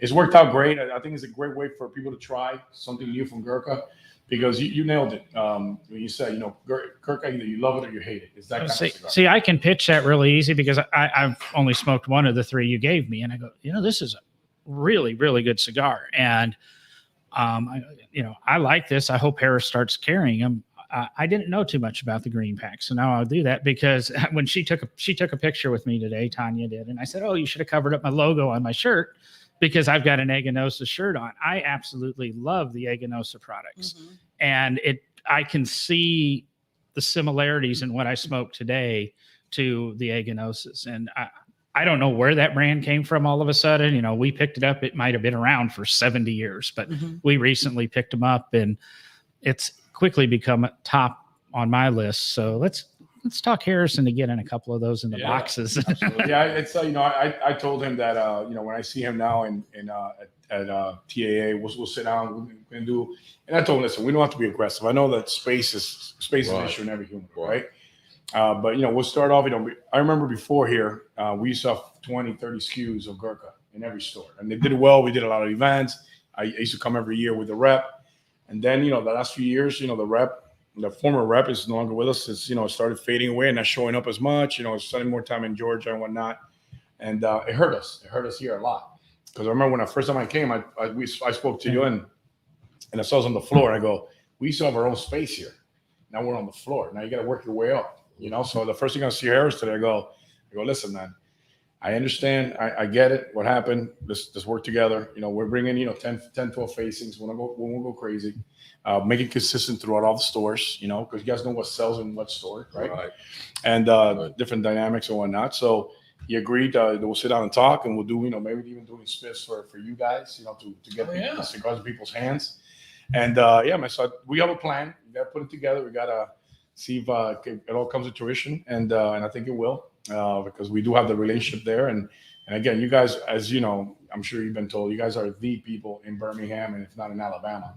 it's worked out great. I, I think it's a great way for people to try something new from Gurkha. Because you, you nailed it. Um, when you said, you know, Gurkha, either you love it or you hate it. It's that kind See, of cigar. see, I can pitch that really easy because I, I've only smoked one of the three you gave me, and I go, you know, this is a really, really good cigar, and um, I, you know, I like this. I hope Harris starts carrying them. I, I didn't know too much about the green pack, so now I'll do that because when she took a she took a picture with me today, Tanya did, and I said, oh, you should have covered up my logo on my shirt because I've got an Aganorsa shirt on. I absolutely love the Aganorsa products Mhm. and it I can see the similarities in what I smoke today to the Aganorsas. And I, I don't know where that brand came from all of a sudden. You know, we picked it up. It might have been around for 70 years, but Mhm. we recently picked them up and it's quickly become top on my list. So let's let's talk Harrison to get in a couple of those in the Yeah. boxes. Yeah, it's uh, you know I I told him that uh you know when I see him now in in uh, at, at uh, TAA we'll we'll sit down we'll, we'll do and I told him listen we don't have to be aggressive I know that space is space is an issue in every human Right. right, uh, but you know we'll start off you know I remember before here uh, we used to have 20 30 SKUs of Gurkha in every store and they did it well we did a lot of events I, I used to come every year with the rep and then you know the last few years you know the rep the former rep is no longer with us. It's you know started fading away and not showing up as much. You know, spending more time in Georgia and whatnot, and uh, it hurt us. It hurt us here a lot because I remember when the first time I came, I I, we, I spoke to you and and I saw us on the floor. And I go, we used to have our own space here. Now we're on the floor. Now you got to work your way up. You know, so the first thing I see Harris today, I go, I go, listen, man. I understand. I, I get it. What happened? Let's, let's work together. You know, we're bringing, you know, 10, 10 12 facings. We'll go, we won't go crazy uh, make it consistent throughout all the stores, you know, because you guys know what sells in what store, right? Right. And uh, Right. different dynamics and whatnot. So he agreed uh, that we'll sit down and talk, and we'll do, you know, maybe even doing spiffs for for you guys, you know, to to get Oh, the- yeah. the cigars in people's hands. And uh, yeah, man. So we have a plan. We got to put it together. We got to see if uh, it all comes to fruition, and uh, and I think it will uh, because we do have the relationship there. And and again, you guys, as you know, I'm sure you've been told, you guys are the people in Birmingham, and if not in Alabama.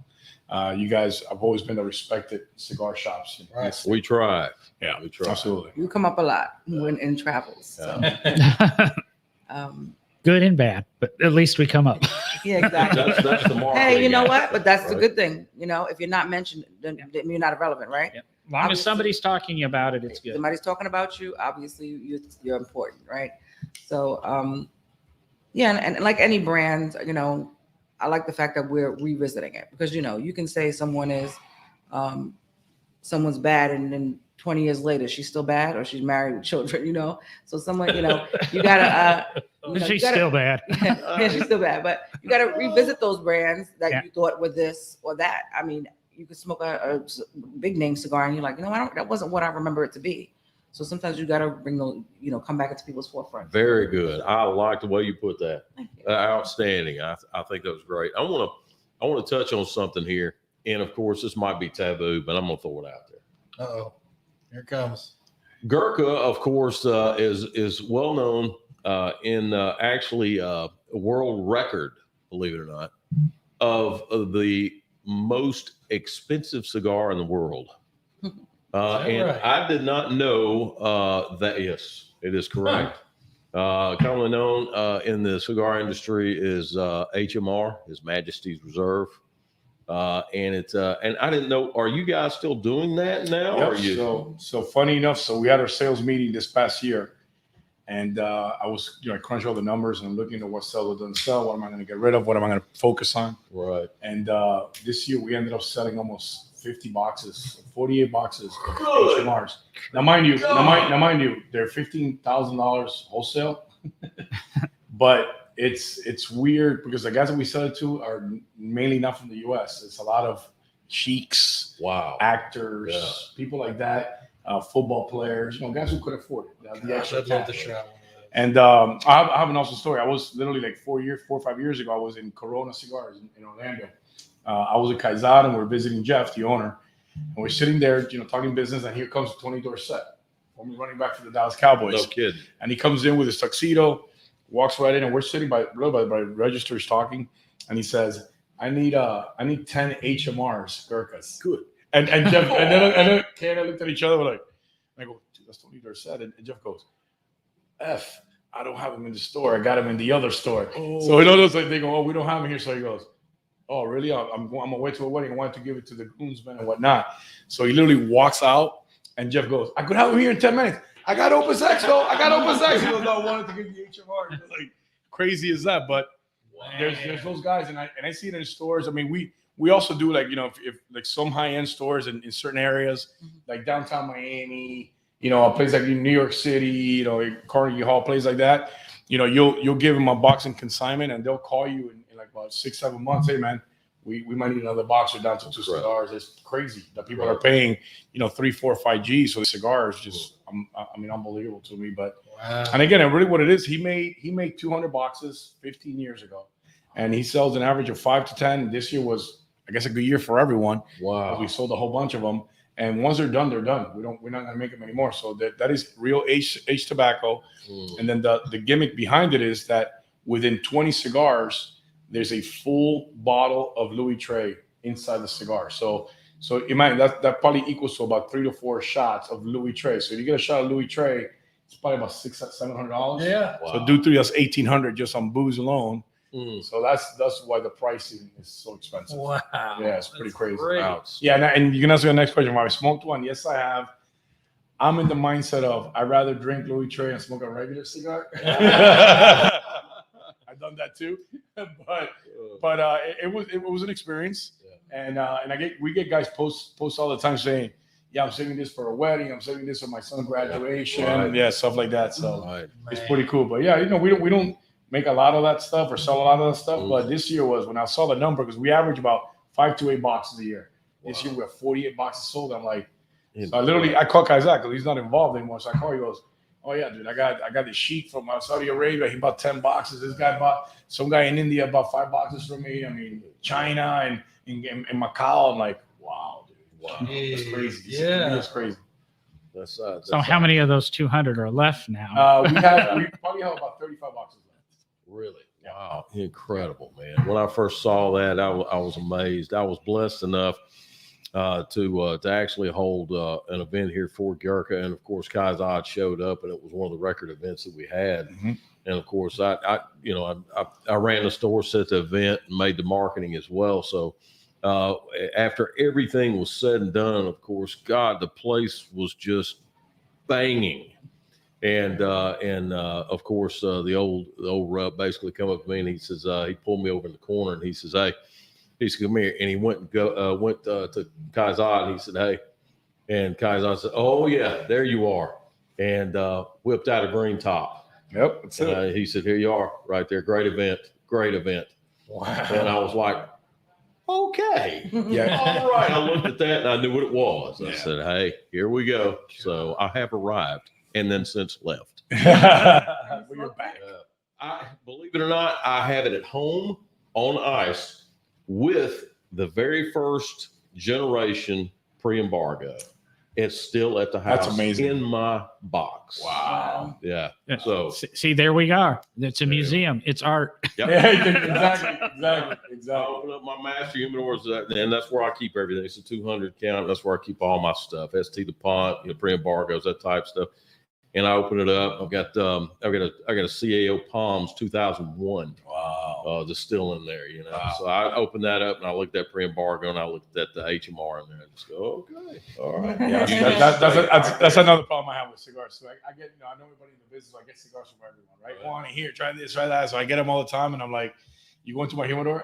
Uh, you guys have always been the respected cigar shops. in- in Right. We try. Yeah, we try. Absolutely. You come up a lot when in travels. So, um, good and bad, but at least we come up. Yeah, exactly. That's, that's the marketing. Hey, you know what? But that's the good thing. You know, if you're not mentioned, then, then you're not irrelevant, right? Yeah. As long as somebody's talking about it, it's good. Somebody's talking about you. Obviously, you, you're important, right? So, um, yeah, and, and like any brand, you know, I like the fact that we're revisiting it because you know you can say someone is, um, someone's bad, and then 20 years later she's still bad, or she's married with children, you know. So someone, you know, you gotta. Uh, you know, She's gotta- still bad. yeah, she's still bad, but you got to revisit those brands that Yeah. you thought were this or that. I mean, you could smoke a big name cigar and you're like, you know, I don't, that wasn't what I remember it to be. So sometimes you got to bring the, you know, come back into people's forefront. Very good. I like the way you put that. Thank you. Uh, outstanding. I, I think that was great. I want to I want to touch on something here, and of course, this might be taboo, but I'm going to throw it out there. oh, here it comes. Gurkha, of course, uh, is is well known uh, in uh, actually uh, a world record, believe it or not, of, of the most expensive cigar in the world. Uh, and right? I did not know uh, that. Yes, it is correct. Uh, commonly known uh, in the cigar industry is uh, HMR, His Majesty's Reserve, uh, and it's uh, and I didn't know. Are you guys still doing that now? Yep, Or are you? So, so funny enough, so we had our sales meeting this past year, and uh, I was, you know, I crunched all the numbers and looking at what sell, what doesn't sell, what am I going to get rid of, what am I going to focus on, right. and uh, this year we ended up selling almost 50 boxes, 48 boxes of Good. HMRs. Now, mind you, now mind, now mind you, they're fifteen thousand dollars wholesale, but it's it's weird because the guys that we sell it to are mainly not from the U.S. It's a lot of sheikhs, Wow. actors, Yeah. people like that, uh, football players, you know, guys who could afford it. Now, the Gosh, extra I'd love to cash. try one. And um, I, have, I have an awesome story. I was literally like four years, four or five years ago. I was in Corona Cigars in, in Orlando. Uh, I was at Kaizad and we are visiting Jeff, the owner, and we're sitting there, you know, talking business. And here comes Tony Dorsett, former running back for the Dallas Cowboys, No kidding. and he comes in with his tuxedo, walks right in, and we're sitting by by, by registers talking, and he says, "I need uh, I need ten HMRs, Gurkhas." Good. And and Jeff and then and then Kay and I looked at each other, we're like, and I go, that's Tony Dorsett, and, and Jeff goes, "F, I don't have him in the store. I got him in the other store." So oh. he knows like they go, "Oh, we don't have him here." So he goes, "Oh, really? I'm I'm going. I'm on to a wedding. I wanted to give it to the groomsmen and whatnot." So he literally walks out, and Jeff goes, "I could have him here in ten minutes. I got open sex though. I got open sex. He goes, "No, I wanted to give you HMR." Like crazy as that, but there's there's those guys, and I and I see it in stores. I mean, we we also do like you know if, if like some high end stores in, in certain areas, Mhm. like downtown Miami, you know, a place like New York City, you know, Carnegie Hall, place like that. You know, you'll you'll give them a box in consignment, and they'll call you in, in like about six seven months. Hey man, we we might need another box. We're down to two Right. cigars. It's crazy that people are paying you know three, four, five G. So the cigars just um, I mean unbelievable to me, but. Wow. And again, and really what it is, he made he made 200 boxes 15 years ago, and he sells an average of five to 10. This year was, I guess, a good year for everyone. Wow. We sold a whole bunch of them, and once they're done, they're done. We don't, we're not gonna make them anymore. So that that is real H H tobacco. Mm. And then the the gimmick behind it is that within 20 cigars, there's a full bottle of Louis XIII inside the cigar. So so imagine that that probably equals to about three to four shots of Louis XIII. So if you get a shot of Louis XIII, it's probably about six seven hundred dollars. Yeah. Wow. So do three, that's eighteen hundred just on booze alone. Mm. So that's that's why the pricing is so expensive. Wow. Yeah, it's pretty That's crazy. Wow. Yeah, and, and you can answer the next question. Have I smoked one? Yes, I have. I'm in the mindset of I'd rather drink Louis XIII and smoke a regular cigar. I've done that too, but but uh, it, it was it was an experience, and uh, and I get we get guys post post all the time saying, yeah, I'm saving this for a wedding, I'm saving this for my son's graduation, Right. yeah, stuff like that. So Right. it's pretty cool. But yeah, you know, we don't we don't make a lot of that stuff or sell a lot of that stuff. Mm. But this year was when I saw the number because we average about five to eight boxes a year. This year we have 48 boxes sold. I'm like, Yeah. so I literally I call Kaizad because he's not involved anymore. So I call, he goes, Oh yeah, dude, I got I got the sheet from uh, Saudi Arabia. He bought 10 boxes. This guy bought some guy in India bought five boxes from me. I mean, China and in, in, in Macau. I'm like, wow, dude. Wow. That's crazy. Yeah. It's crazy. That's, uh, So that's how many of those 200 are left now? Uh, we have we probably have about 35 boxes left. Really? Wow. Incredible, man. When I first saw that, I was amazed. I was blessed enough uh, to uh, to actually hold uh, an event here for Gurkha, and of course, Kaizad showed up, and it was one of the record events that we had. Mhm. And of course, I, I you know, I, I, I ran the store, set the event, and made the marketing as well. So uh, after everything was said and done, of course, God, the place was just banging. And uh, and uh, of course, uh, the old the old rep basically come up to me and he says uh, he pulled me over in the corner and he says, "Hey," he said, "Come here." And he went and go uh, went uh, to Kaizad and he said, "Hey," and Kaizad said, "Oh yeah, there you are," and uh, whipped out a green top. Yep. That's it. He said, "Here you are, right there. Great event, great event." And I was like, "Okay." yeah. All right. I looked at that and I knew what it was. I Yeah. said, Hey, here we go. So I have arrived and then since left. but you're back. Uh, I believe it or not, I have it at home on ice with the very first generation pre embargo. It's still at the house That's amazing. in my box. Wow. Yeah. Yeah. So See, see, there we are. It's a There you museum. It's art. yep. Yeah, exactly. Exactly. I Exactly. open up my master humidors, and that's where I keep everything. It's a 200 count. That's where I keep all my stuff. ST Dupont, you know, pre embargoes, that type of stuff. And I open it up. I've got um, I've got a I got a CAO Palms 2001 Wow. uh, that's still in there. You know, Wow. so I open that up and I looked at pre embargo and I looked at the HMR in there. and just go, okay, all right. Yeah, that, that, that's, a, that's, that's another problem I have with cigars. So I, I get, you know, I know everybody in the business. So I get cigars from everyone, right? Right. Want to hear, try this, try that. So I get them all the time, and I'm like, you go into my humidor,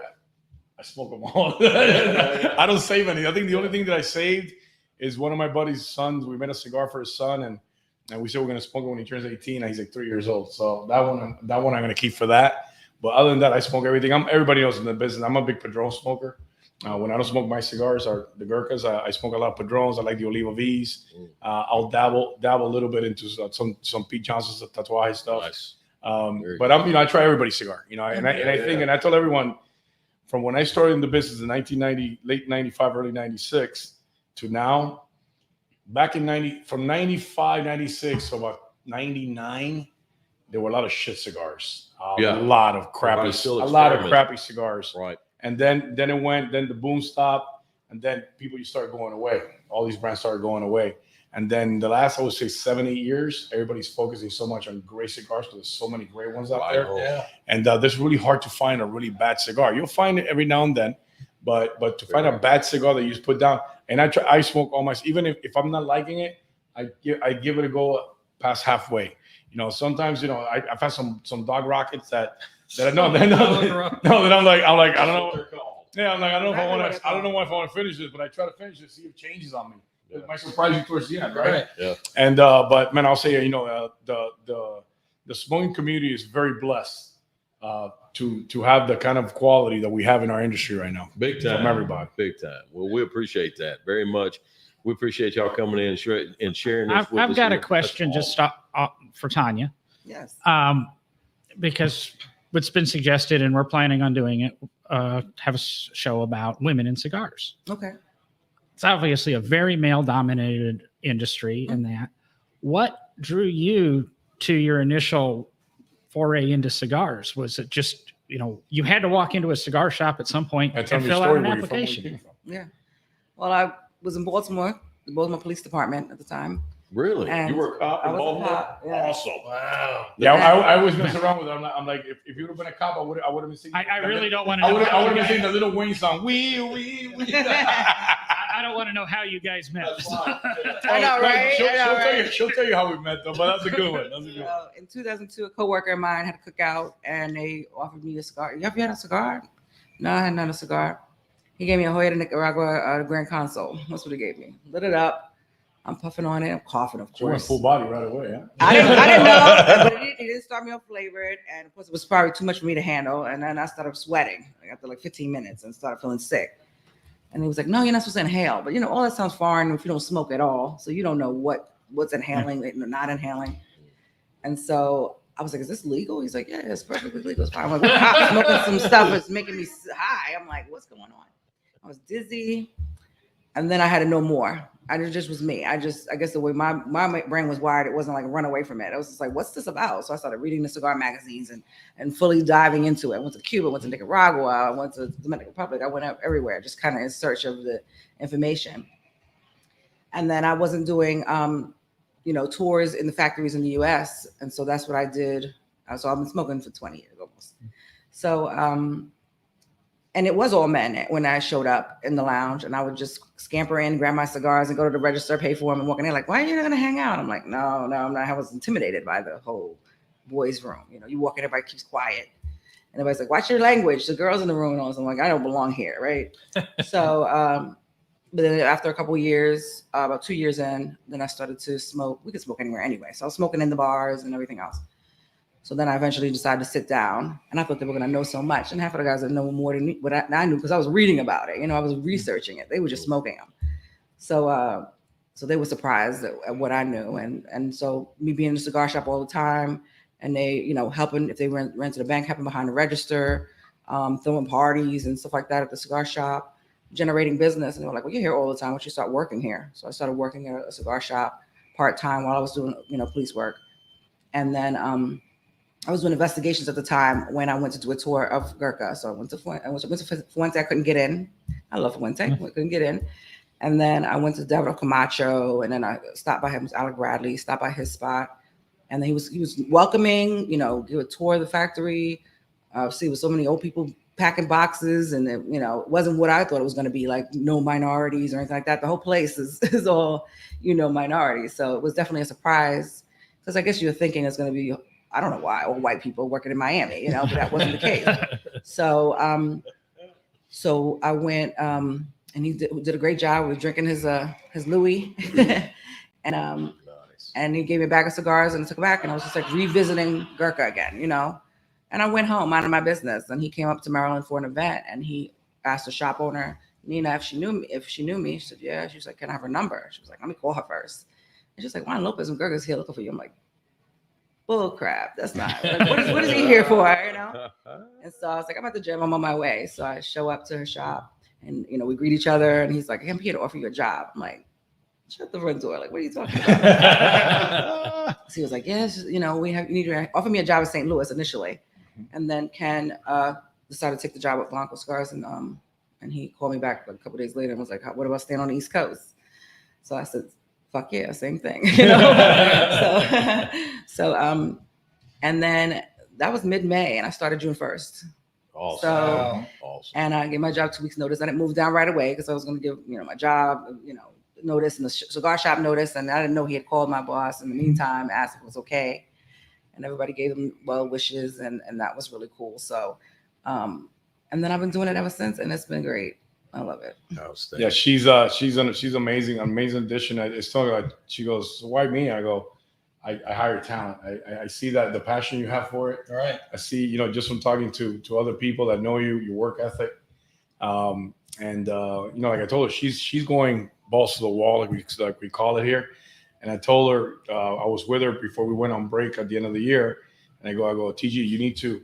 I smoke them all. I don't save any. I think the only thing that I saved is one of my buddy's sons. We made a cigar for his son, and and we said we're gonna smoke it when he turns 18. And he's like three years old. So that one, that one, I'm gonna keep for that. But other than that, I smoke everything. I'm everybody else in the business. I'm a big Padron smoker. Uh, when I don't smoke my cigars or the Gurkhas, I, I smoke a lot of Padrones. I like the Oliva V's. Mm. Uh, I'll dabble dabble a little bit into some some, some Pete Johnson's tatuaje stuff. Nice. Um, but I'm you know I try everybody's cigar. You know, and I, and I think yeah. and I tell everyone from when I started in the business in 1990, late 95, early 96 to now, back in 90 from 95, 96 to about 99, there were a lot of shit cigars. A Yeah. lot of crappy, a lot of crappy cigars Right. and then then it went then the boom stopped and then people you start going away all these brands started going away and then the last i would say seven eight years everybody's focusing so much on great cigars because there's so many great ones out Right. there Yeah. and uh, it's really hard to find a really bad cigar you'll find it every now and then but but to find a bad cigar that you just put down and i try i smoke all my even if, if i'm not liking it i give i give it a go past halfway you know sometimes you know I, i've had some some dog rockets that that i know that, no, no, that i'm like i'm like i don't know yeah, I'm like, I don't know if I want to. I don't know called. if I want to finish this, but I try to finish it, see if it changes on me. Yeah. It might surprise you towards the end, right? Right. Yeah. And uh, but man, I'll say, you know, uh, the the the smoking community is very blessed uh, to to have the kind of quality that we have in our industry right now. Big time. From everybody. Big time. Well, we appreciate that very much. We appreciate y'all coming in and, share, and sharing this I've, with I've us got a question just uh, uh, for Tanya. Yes. um, because what's been suggested, and we're planning on doing it, uh, have a show about women in cigars. Okay. It's obviously a very male-dominated industry, in that. What drew you to your initial foray into cigars? Was it just you know you had to walk into a cigar shop at some point And and, tell fill out an where you're from, where you application? Yeah. Well, I was in Baltimore, the Baltimore Police Department at the time. Really? And you were a cop in Baltimore? cop, yeah. Awesome. Wow. Yeah, I, I always mess around with it. I'm like, I'm like if, if you would have been a cop, I would I would have been singing. I, I really don't want to. I would how I would you have been singing the little Wayne song. Wee wee wee. I I don't want to know how you guys met. That's fine. I know, Oh, right? She'll, I know, she'll tell you. She'll tell you how we met, though. But that's a good one. That's a good one. In 2002, a coworker of mine had a cookout, and they offered me a cigar. You have you had a cigar? No, I hadn't a cigar. He gave me a Joya de Nicaragua uh, Gran Consul. That's what he gave me. Lit it up. I'm puffing on it. I'm coughing, of She went course. full body right away. Huh? I didn't, I didn't know, but it didn't, it didn't start me off flavored, and of course it was probably too much for me to handle. And then I started sweating like, after like 15 minutes and started feeling sick. And he was like, "No, you're not supposed to inhale." But you know, all that sounds foreign if you don't smoke at all, so you don't know what what's inhaling mm-hmm. and not inhaling. And so I was like, "Is this legal?" He's like, "Yeah, it's perfectly legal. It's fine." I'm like, "Well, I'm smoking some stuff that's making me high." I'm like, "What's going on?" I was dizzy, and then I had to know more. I just- just was me. I just, I guess the way my my brain was wired, it wasn't like run away from it. I was just like, what's this about? So I started reading the cigar magazines and and fully diving into it. I went to Cuba, went to Nicaragua, I went to the Dominican Republic. I went out everywhere, just kind of in search of the information. And then I wasn't doing, um, you know, tours in the factories in the U.S. And so that's what I did. Uh, So I've been smoking for 20 years almost. So, um, and it was all men when I showed up in the lounge, and I would just scamper in, grab my cigars, and go to the register, pay for them, and walk in there like, "Why are you not gonna hang out?" I'm like, "No, no, I'm not." I was intimidated by the whole boys' room. You know, you walk in, everybody keeps quiet, and everybody's like, "Watch your language." The girls in the room, and all. I'm like, "I don't belong here, right?" so, um, but then after a couple of years, uh, about two years in, then I started to smoke. We could smoke anywhere anyway, so I was smoking in the bars and everything else. So then I eventually decided to sit down, and I thought they were going to know so much. And half of the guys that know more than me, what I, I knew because I was reading about it. You know, I was researching it. They were just smoking them. So, uh, so they were surprised at, at what I knew, and and so me being in the cigar shop all the time, and they, you know, helping if they rent rent to the bank, helping behind the register, um, throwing parties and stuff like that at the cigar shop, generating business. And they were like, "Well, you're here all the time. Why don't you start working here?" So I started working at a cigar shop part time while I was doing, you know, police work, and then um, I was doing investigations at the time when I went to do a tour of Gurkha. So I went to Fuente, I went to Fuente. I couldn't get in. I love Fuente. I couldn't get in. And then I went to David Camacho, and then I stopped by him, Alec Bradley, stopped by his spot, and then he was he was welcoming, you know, give a tour of the factory. Uh, see, with so many old people packing boxes, and it, you know, it wasn't what I thought it was going to be, like no minorities or anything like that. The whole place is is all, you know, minorities. So it was definitely a surprise because I guess you're thinking it's going to be I don't know why, all white people working in Miami, you know, but that wasn't the case. So, um, so I went, um, and he did, did a great job with drinking his, uh, his Louis, and, um, Nice. and he gave me a bag of cigars and I took it back and I was just like revisiting Gurkha again, you know. And I went home out of my business and he came up to Maryland for an event and he asked the shop owner, Nina, if she knew me, if she knew me, she said, Yeah. She was like, Can I have her number? She was like, Let me call her first. And she's like, Juan Lopez and Gurkha's here looking for you. I'm like, bull crap. That's not like, what, is, what is he here for? You know? And so I was like, I'm at the gym, I'm on my way. So I show up to her shop and you know, we greet each other and he's like, I'm here to offer you a job. I'm like, shut the front door. Like, what are you talking about? So he was like, Yes, you know, we have you need to offer me a job in St. Louis initially. And then Ken uh decided to take the job at Blanco Scars and um and he called me back like a couple days later and was like, What about staying on the East Coast? So I said, Fuck yeah, same thing. You know? so so um and then that was mid-May and I started June 1st. Awesome. So awesome. and I gave my job two weeks notice. I didn't move down right away because I was going to give you know my job you know notice and the sh- cigar shop notice, and I didn't know he had called my boss in the meantime, asked if it was okay, and everybody gave him well wishes, and and that was really cool. So, um, and then I've been doing it ever since, and it's been great. I love it. Outstanding. Yeah, she's uh she's an, she's amazing, amazing addition. I- It's telling her like she goes, why me? I go, I, I hire talent. I, I- I see that the passion you have for it. All right. I see, you know, just from talking to to other people that know you, your work ethic, um, and uh, you know, like I told her, she's she's going balls to the wall, like we like we call it here. And I told her uh, I was with her before we went on break at the end of the year, and I go, I go, TG, you need to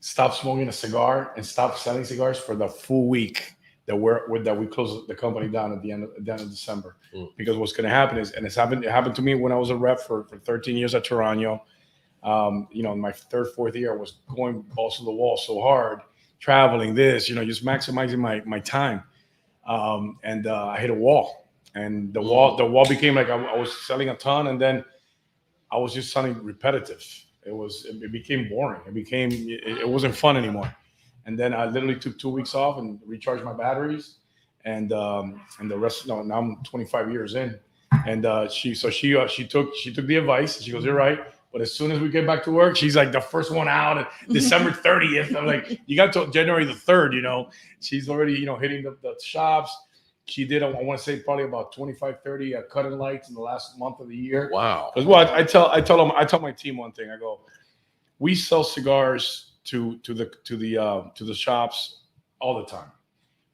stop smoking a cigar and stop selling cigars for the full week that we're that we close the company down at the end of, the end of December. Mm. Because what's going to happen is, and it's happened, it happened to me when I was a rep for, for 13 years at Toraño. Um, you know, in my third, fourth year, I was going balls to the wall so hard, traveling this, you know, just maximizing my my time. Um, and uh, I hit a wall, and the wall the wall became like I, I was selling a ton, and then I was just sounding repetitive. It was it, it became boring. It became it, it wasn't fun anymore. And then I literally took two weeks off and recharged my batteries, and um, and the rest. No, now I'm 25 years in, and uh, she so she uh, she took she took the advice. She goes, "You're right." But as soon as we get back to work, she's like the first one out. And December 30th, I'm like, you got till January the 3rd. You know, she's already you know hitting the, the shops. She did, I want to say, probably about 25, 30 uh, cut and lights in the last month of the year. Wow. Because what I tell I tell them I tell my team one thing. I go, we sell cigars to to the to the uh, to the shops all the time.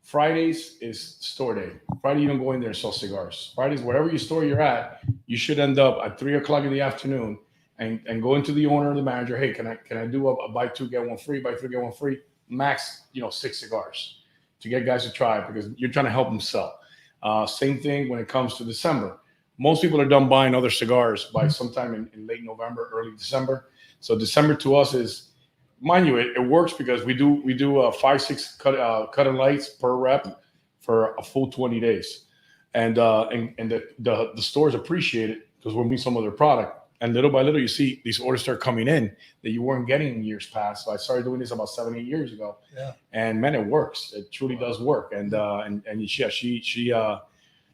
Fridays is store day. Friday you don't go in there and sell cigars. Fridays wherever you store you're at, you should end up at three o'clock in the afternoon and and go into the owner or the manager. Hey, can I can I do a, a buy two get one free, buy three get one free, max you know six cigars to get guys to try because you're trying to help them sell. Uh, same thing when it comes to December. Most people are done buying other cigars by sometime in, in late November, early December. So December to us is, mind you, it, it works because we do we do uh, five six cut uh, cut and lights per rep for a full twenty days, and uh, and and the the, the stores appreciate it because we're meeting some of their product. And little by little, you see these orders start coming in that you weren't getting in years past. So I started doing this about seven, eight years ago. Yeah. And man, it works. It truly does work. And uh, and and yeah, she she uh,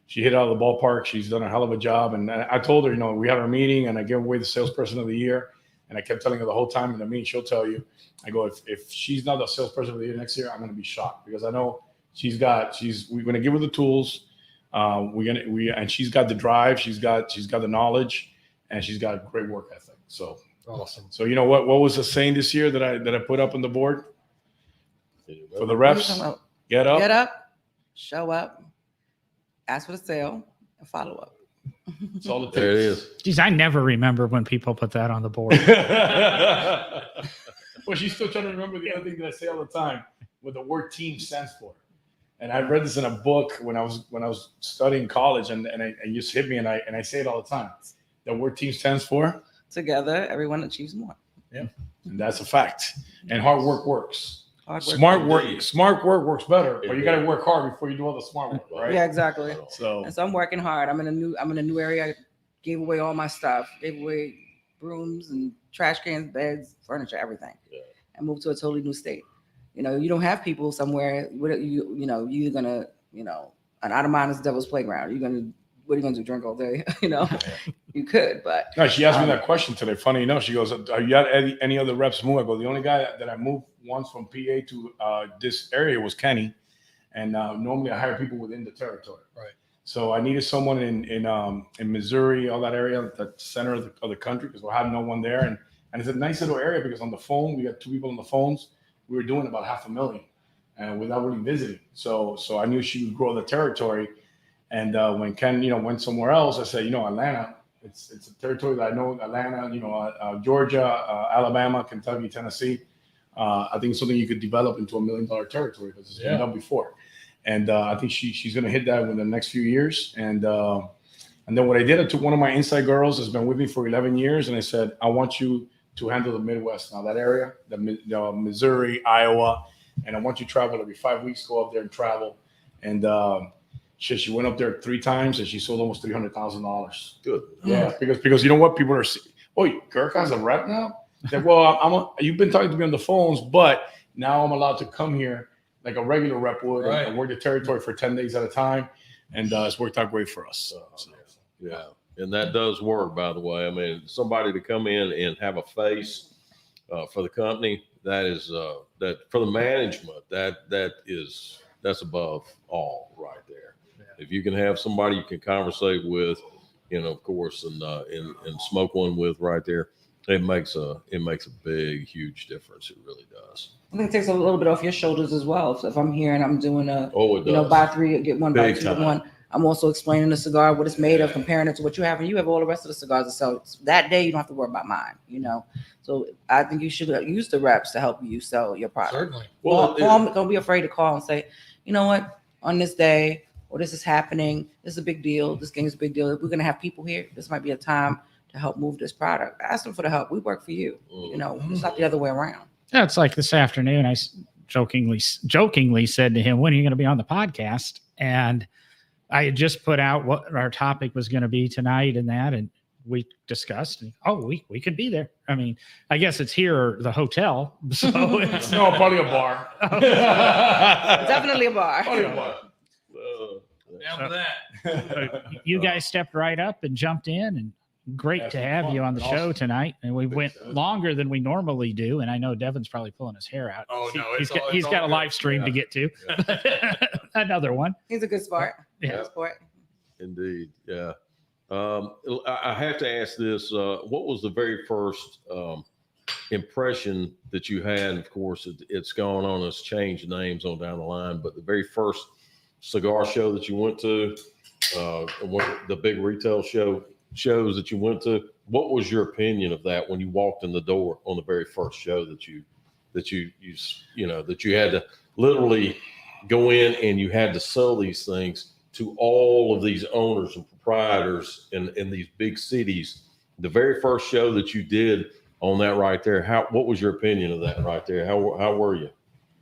she hit out of the ballpark. She's done a hell of a job. And I told her, you know, we had our meeting, and I gave away the salesperson of the year. And I kept telling her the whole time in the meeting, she'll tell you. I go, if, if she's not the salesperson of the year next year, I'm going to be shocked because I know she's got she's we're going to give her the tools. Um, we're gonna we and she's got the drive. She's got she's got the knowledge, and she's got a great work ethic. So Awesome. so you know what what was the saying this year that I that I put up on the board for the What are you reps? Get up. Get up, show up, ask for the sale, and follow up. That's all it There it takes. is. Geez, I never remember when people put that on the board. well, she's still trying to remember the other thing that I say all the time, what the word team stands for. And I read this in a book when I was when I was studying college, and and I, it just hit me, and I and I say it all the time. The word team stands for, Together, everyone achieves more. Yeah. And that's a fact. And hard work works. Hard work. Smart work, Indeed. smart work works better, but you got to work hard before you do all the smart work, right? Yeah, exactly. So And so I'm working hard. I'm in a new I'm in a new area. I gave away all my stuff. Gave away brooms and trash cans, beds, furniture, everything. Yeah. And moved to a totally new state. You know, you don't have people somewhere. What are you you know, you're gonna, you know, an out of mind is devil's playground. You're gonna what are you gonna do? Drink all day? you know, you could, but No, she asked me Um, that question today. Funny enough, she goes, "Are you at any, any other reps move?" I go, "The only guy that, that I moved once from PA to uh, this area was Kenny, and uh, normally I hire people within the territory. Right. So I needed someone in in um, in Missouri, all that area, the center of the, of the country, because we had no one there, and and it's a nice little area because on the phone we got two people on the phones. We were doing about half a million, and without really visiting. So so I knew she would grow the territory. And uh, when Ken, you know, went somewhere else, I said, you know, Atlanta, it's it's a territory that I know. Atlanta, you know, uh, uh, Georgia, uh, Alabama, Kentucky, Tennessee. Uh, I think something you could develop into a million dollar territory because it's Yeah. been done before. And uh, I think she she's going to hit that within the next few years. And uh, and then what I did, I took one of my inside girls that's been with me for 11 years, and I said, I want you to handle the Midwest now, that area, the, the Missouri, Iowa, and I want you to travel every five weeks, go up there and travel. And she, she went up there three times and she sold almost three hundred thousand dollars. Good. Yeah, because because you know what people are. se- Oh, Gurkha's a rep now. That well, I'm. A, you've been talking to me on the phones, but now I'm allowed to come here like a regular rep would and- Right. and work the territory for ten days at a time, and uh, it's worked out great for us. So, so. Yeah, and that does work, by the way. I mean, somebody to come in and have a face uh, for the company that is uh, that for the management that that is that's above all right there. If you can have somebody you can conversate with, you know, of course, and uh, and and smoke one with right there, it makes a it makes a big huge difference. It really does. I think it takes a little bit off your shoulders as well. So if I'm here and I'm doing a Oh, it does. you know, buy three, get one, buy Big two, get one. I'm also explaining the cigar, what it's made of, comparing it to what you have, and you have all the rest of the cigars to sell. That day, you don't have to worry about mine, you know. So I think you should use the reps to help you sell your product. Certainly. Well, it- call, don't be afraid to call and say, you know what, on this day, or this is happening. This is a big deal. This game is a big deal. If we're gonna have people here, this might be a time to help move this product. Ask them for the help. We work for you. You know, mm-hmm. it's not the other way around. Yeah, it's like this afternoon. I jokingly jokingly said to him, "When are you going to be on the podcast?" And I had just put out what our topic was going to be tonight, and that, and we discussed. And, oh, we we could be there. I mean, I guess it's here or the hotel. So it's, no, probably a bar. Definitely a bar. Probably a bar. Down for that. you guys stepped right up and jumped in, and great That's to have you on the show tonight. And we went so. longer than we normally do. And I know Devin's probably pulling his hair out. Oh, no, he's it's got, all- he's it's got all a good. live stream to get to. Another one. He's a good sport. Yeah. Good sport. Indeed, yeah. Um, I I have to ask this: uh, What was the very first um, impression that you had? Of course, it, it's gone on, it's changed names on down the line, but the very first cigar show that you went to, uh, the big retail show shows that you went to. What was your opinion of that when you walked in the door on the very first show that you that you you you know that you had to literally go in and you had to sell these things to all of these owners and proprietors in, in these big cities. The very first show that you did on that right there, how what was your opinion of that right there? How how were you?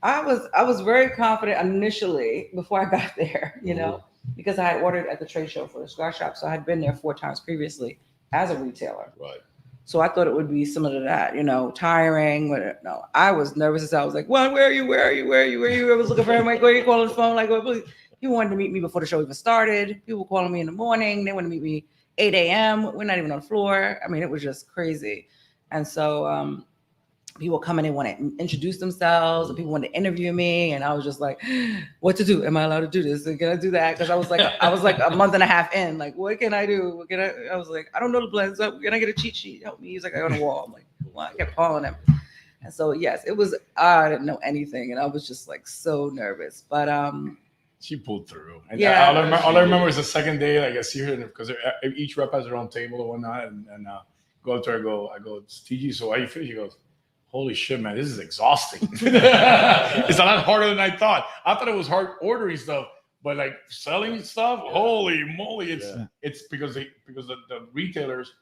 I was I was very confident initially before I got there, you know, because I had ordered at the trade show for the cigar shop. So I had been there four times previously as a retailer. Right. So I thought it would be similar to that, you know, tiring. But no, I was nervous as. I was like, "Well, where are you? Where are you? Where are you? Where are you?" I was looking for him. Like, where are you calling the phone? Like, what? He wanted to meet me before the show even started. People were calling me in the morning. They wanted to meet me 8 a.m. We're not even on the floor. I mean, it was just crazy. And so um, people coming in and want to introduce themselves, and people want to interview me, and I was just like, "What to do? Am I allowed to do this? Can I do that?" Because I was like, I was like a month and a half in. Like, what can I do? What can I? I was like, I don't know the blends. Up. Can I get a cheat sheet? Help me. He's like, I got a wall. I'm like, well, I kept calling him. And so yes, it was. I didn't know anything, and I was just like so nervous. But um, She pulled through. And Yeah. All I, remember, all I remember is the second day, like I see her because each rep has their own table or whatnot, and, and uh, go up to her. I go, I go, "It's TG. So how you feel? She goes, Holy shit, man, this is exhausting. it's a lot harder than I thought. I thought it was hard ordering stuff, but like selling stuff, holy moly, it's Yeah. it's because they because the, the retailers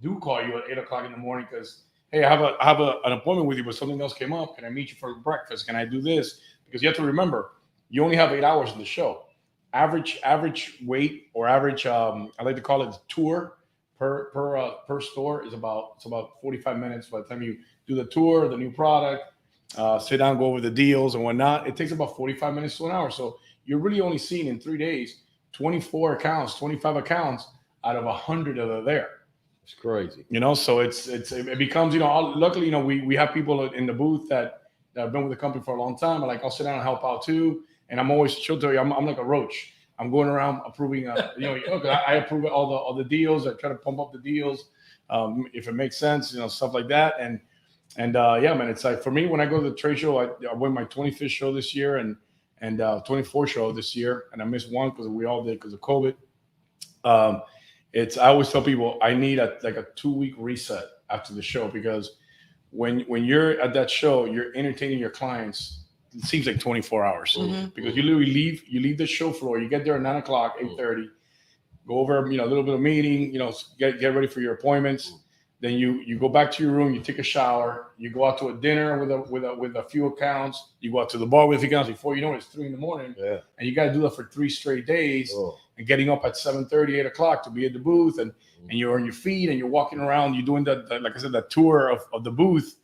do call you at eight o'clock in the morning because hey, I have a I have a, an appointment with you, but something else came up. Can I meet you for breakfast? Can I do this? Because you have to remember, you only have eight hours in the show. Average average weight or average um, I like to call it tour per per uh, per store is about it's about 45 minutes by the time you do the tour, the new product, uh, sit down, go over the deals and whatnot. It takes about 45 minutes to an hour. So you're really only seeing in three days 24 accounts, 25 accounts out of 100 that are there. It's crazy. You know, so it's it's it becomes you know. Luckily, you know, we we have people in the booth that that have been with the company for a long time. Like I'll sit down and help out too. And I'm always she'll tell you I'm, I'm like a roach. I'm going around approving. Uh, you know, okay, I, I approve all the all the deals. I try to pump up the deals um, if it makes sense. You know, stuff like that. And and uh, yeah, man, it's like for me when I go to the trade show, I, I went my 25th show this year and and uh, 24th show this year, and I missed one because we all did because of COVID. Um, it's I always tell people I need a like a two week reset after the show because when when you're at that show, you're entertaining your clients. It seems like 24 hours Mhm. because you literally leave you leave the show floor. You get there at nine o'clock, eight thirty. Go over you know a little bit of meeting. You know get get ready for your appointments. Then you you go back to your room. You take a shower. You go out to a dinner with a with a with a few accounts. You go out to the bar with a few accounts. Before you know it, it's three in the morning, Yeah. and you got to do that for three straight days Oh, and getting up at 7 8 o'clock to be at the booth and mm-hmm. and you're on your feet and you're walking around you're doing that, that like i said that tour of, of the booth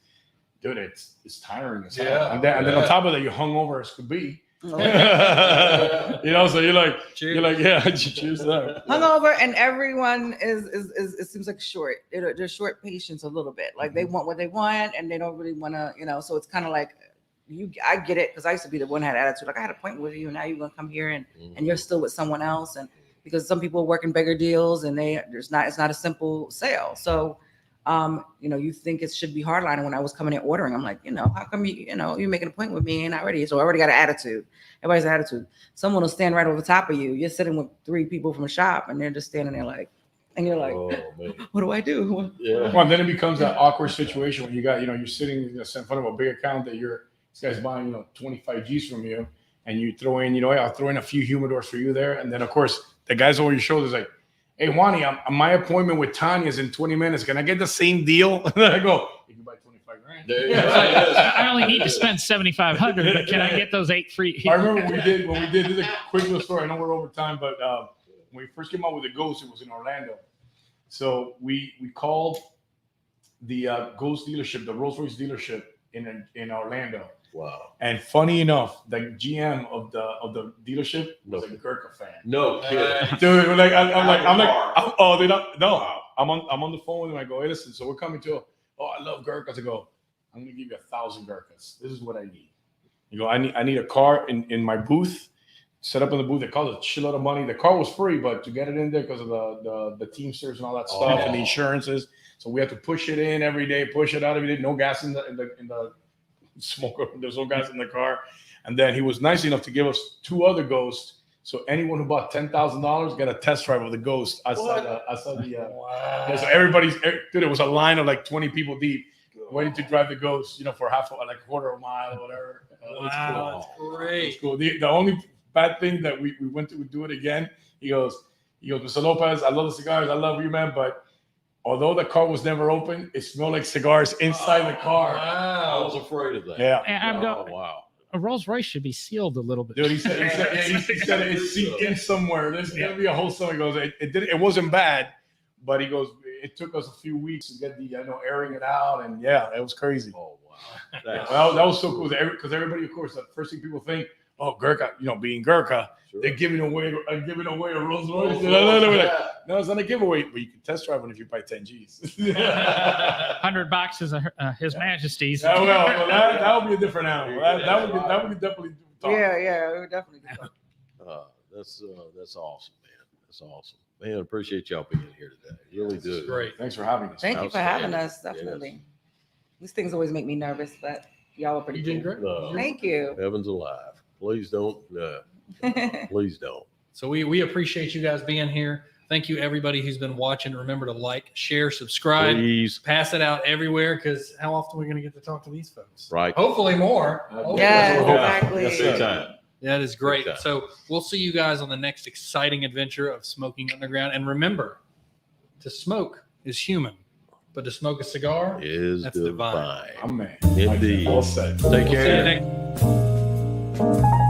dude it's it's tiring as hell. Yeah. and then, and then on top of that you're hungover as could be. Oh, you know so you're like Cheers. you're like yeah cheers to that hungover and everyone is, is is it seems like short. It, they're short patience a little bit. Like they mm-hmm. want what they want and they don't really want to you know so it's kind of like you i get it because i used to be the one that had attitude like i had a point with you and now you're gonna come here and and mm-hmm. you're still with someone else. And because some people are working bigger deals and they there's not it's not a simple sale. So um you know you think it should be hardline. And when i was coming in ordering i'm like you know how come you you know you're making a point with me and i already so i already got an attitude. Everybody's an attitude. Someone will stand right over top of you. You're sitting with three people from a shop and they're just standing there like and you're like oh what do i do? Yeah. well then it becomes that awkward situation when you got you know you're sitting you know, in front of a big account that you're this guy's buying you know 25 g's from you and you throw in you know hey, i'll throw in a few humidors for you there. And then of course the guys over your shoulders like hey Wani, I'm, my appointment with Tanya is in 20 minutes. Can I get the same deal? And then I go, you can buy 25 grand. There you I go. I only need to spend seventy five hundred, but can I get those eight free? I remember we did when we did this is a quick little story. I know we're over time, but uh, when we first came out with the Ghost, it was in Orlando. So we we called the uh, Ghost dealership, the Rolls Royce dealership in in Orlando. Wow. And funny enough, the GM of the of the dealership was a No. Gurkha fan. No kidding. Dude, like I'm, I'm like I'm like I'm, oh they don't no I'm on I'm on the phone with him. I go, hey, listen, so we're coming to A, oh I love Gurkhas. I go, I'm gonna give you a thousand Gurkhas. This is what I need. You go, I need I need a car in, in my booth, set up in the booth. It cost a shitload of money. The car was free, but to get it in there because of the, the the Teamsters and all that oh, stuff and the Oh. insurances. So we had to push it in every day, push it out every day. No gas in the in the in the smoker. There's no guys in the car. And then he was nice enough to give us two other ghosts. So anyone who bought ten thousand dollars got a test drive of the ghost. I saw What? the I saw the uh, Wow. yeah, so everybody's dude. It was a line of like twenty people deep waiting to drive the ghost. You know, for half a, like a quarter of a mile or whatever. Uh, it's Wow, cool. that's It's great. cool. The, the only bad thing that we, we went to do it again. He goes, he goes, Mr. Lopez, I love the cigars. I love you, man. But although the car was never open, it smelled like cigars inside the oh, car. Wow. I was afraid of that. Yeah. And I'm Oh, go- wow. a Rolls Royce should be sealed a little bit. Dude, he said, he said, yeah, he, he said it seeped in somewhere. There's gonna be a whole summer. He goes, it, it did, it wasn't bad, but he goes, it took us a few weeks to get the, you know, airing it out, and yeah, it was crazy. Oh, wow. That's- Well, that was so cool because everybody, of course, the first thing people think, oh, Gurkha, you know, being Gurkha, sure. they're giving away, uh, giving away a Rolls Royce. Rolls No, no, no, Royce, no, yeah. no, it's not a giveaway, but you can test drive one if you buy 10 G's. Hundred boxes of uh, His Majesty's. Yeah, well, well, that, that would be a different animal. That, that would be, that would be definitely. Talk. Yeah, yeah, we would definitely. do that. Uh, that's uh, that's awesome, man. That's awesome. Man, appreciate y'all being here today. Really This do. great. Thanks for having us. Thank you for having Outstanding. us. Definitely. These things always make me nervous, but y'all are pretty You did cool. great. Thank you. heaven's alive. Please don't. Uh, please don't. So we we appreciate you guys being here. Thank you everybody who's been watching. Remember to like, share, subscribe, Please. pass it out everywhere because how often are we going to get to talk to these folks? Right. Hopefully more. Hopefully Yeah, more. exactly. That's the time. That is great. Big time. So we'll see you guys on the next exciting adventure of smoking underground. And remember, to smoke is human, but to smoke a cigar, Is That's divine. divine. I'm man. Indeed. All set. Take We'll see you care. Bye.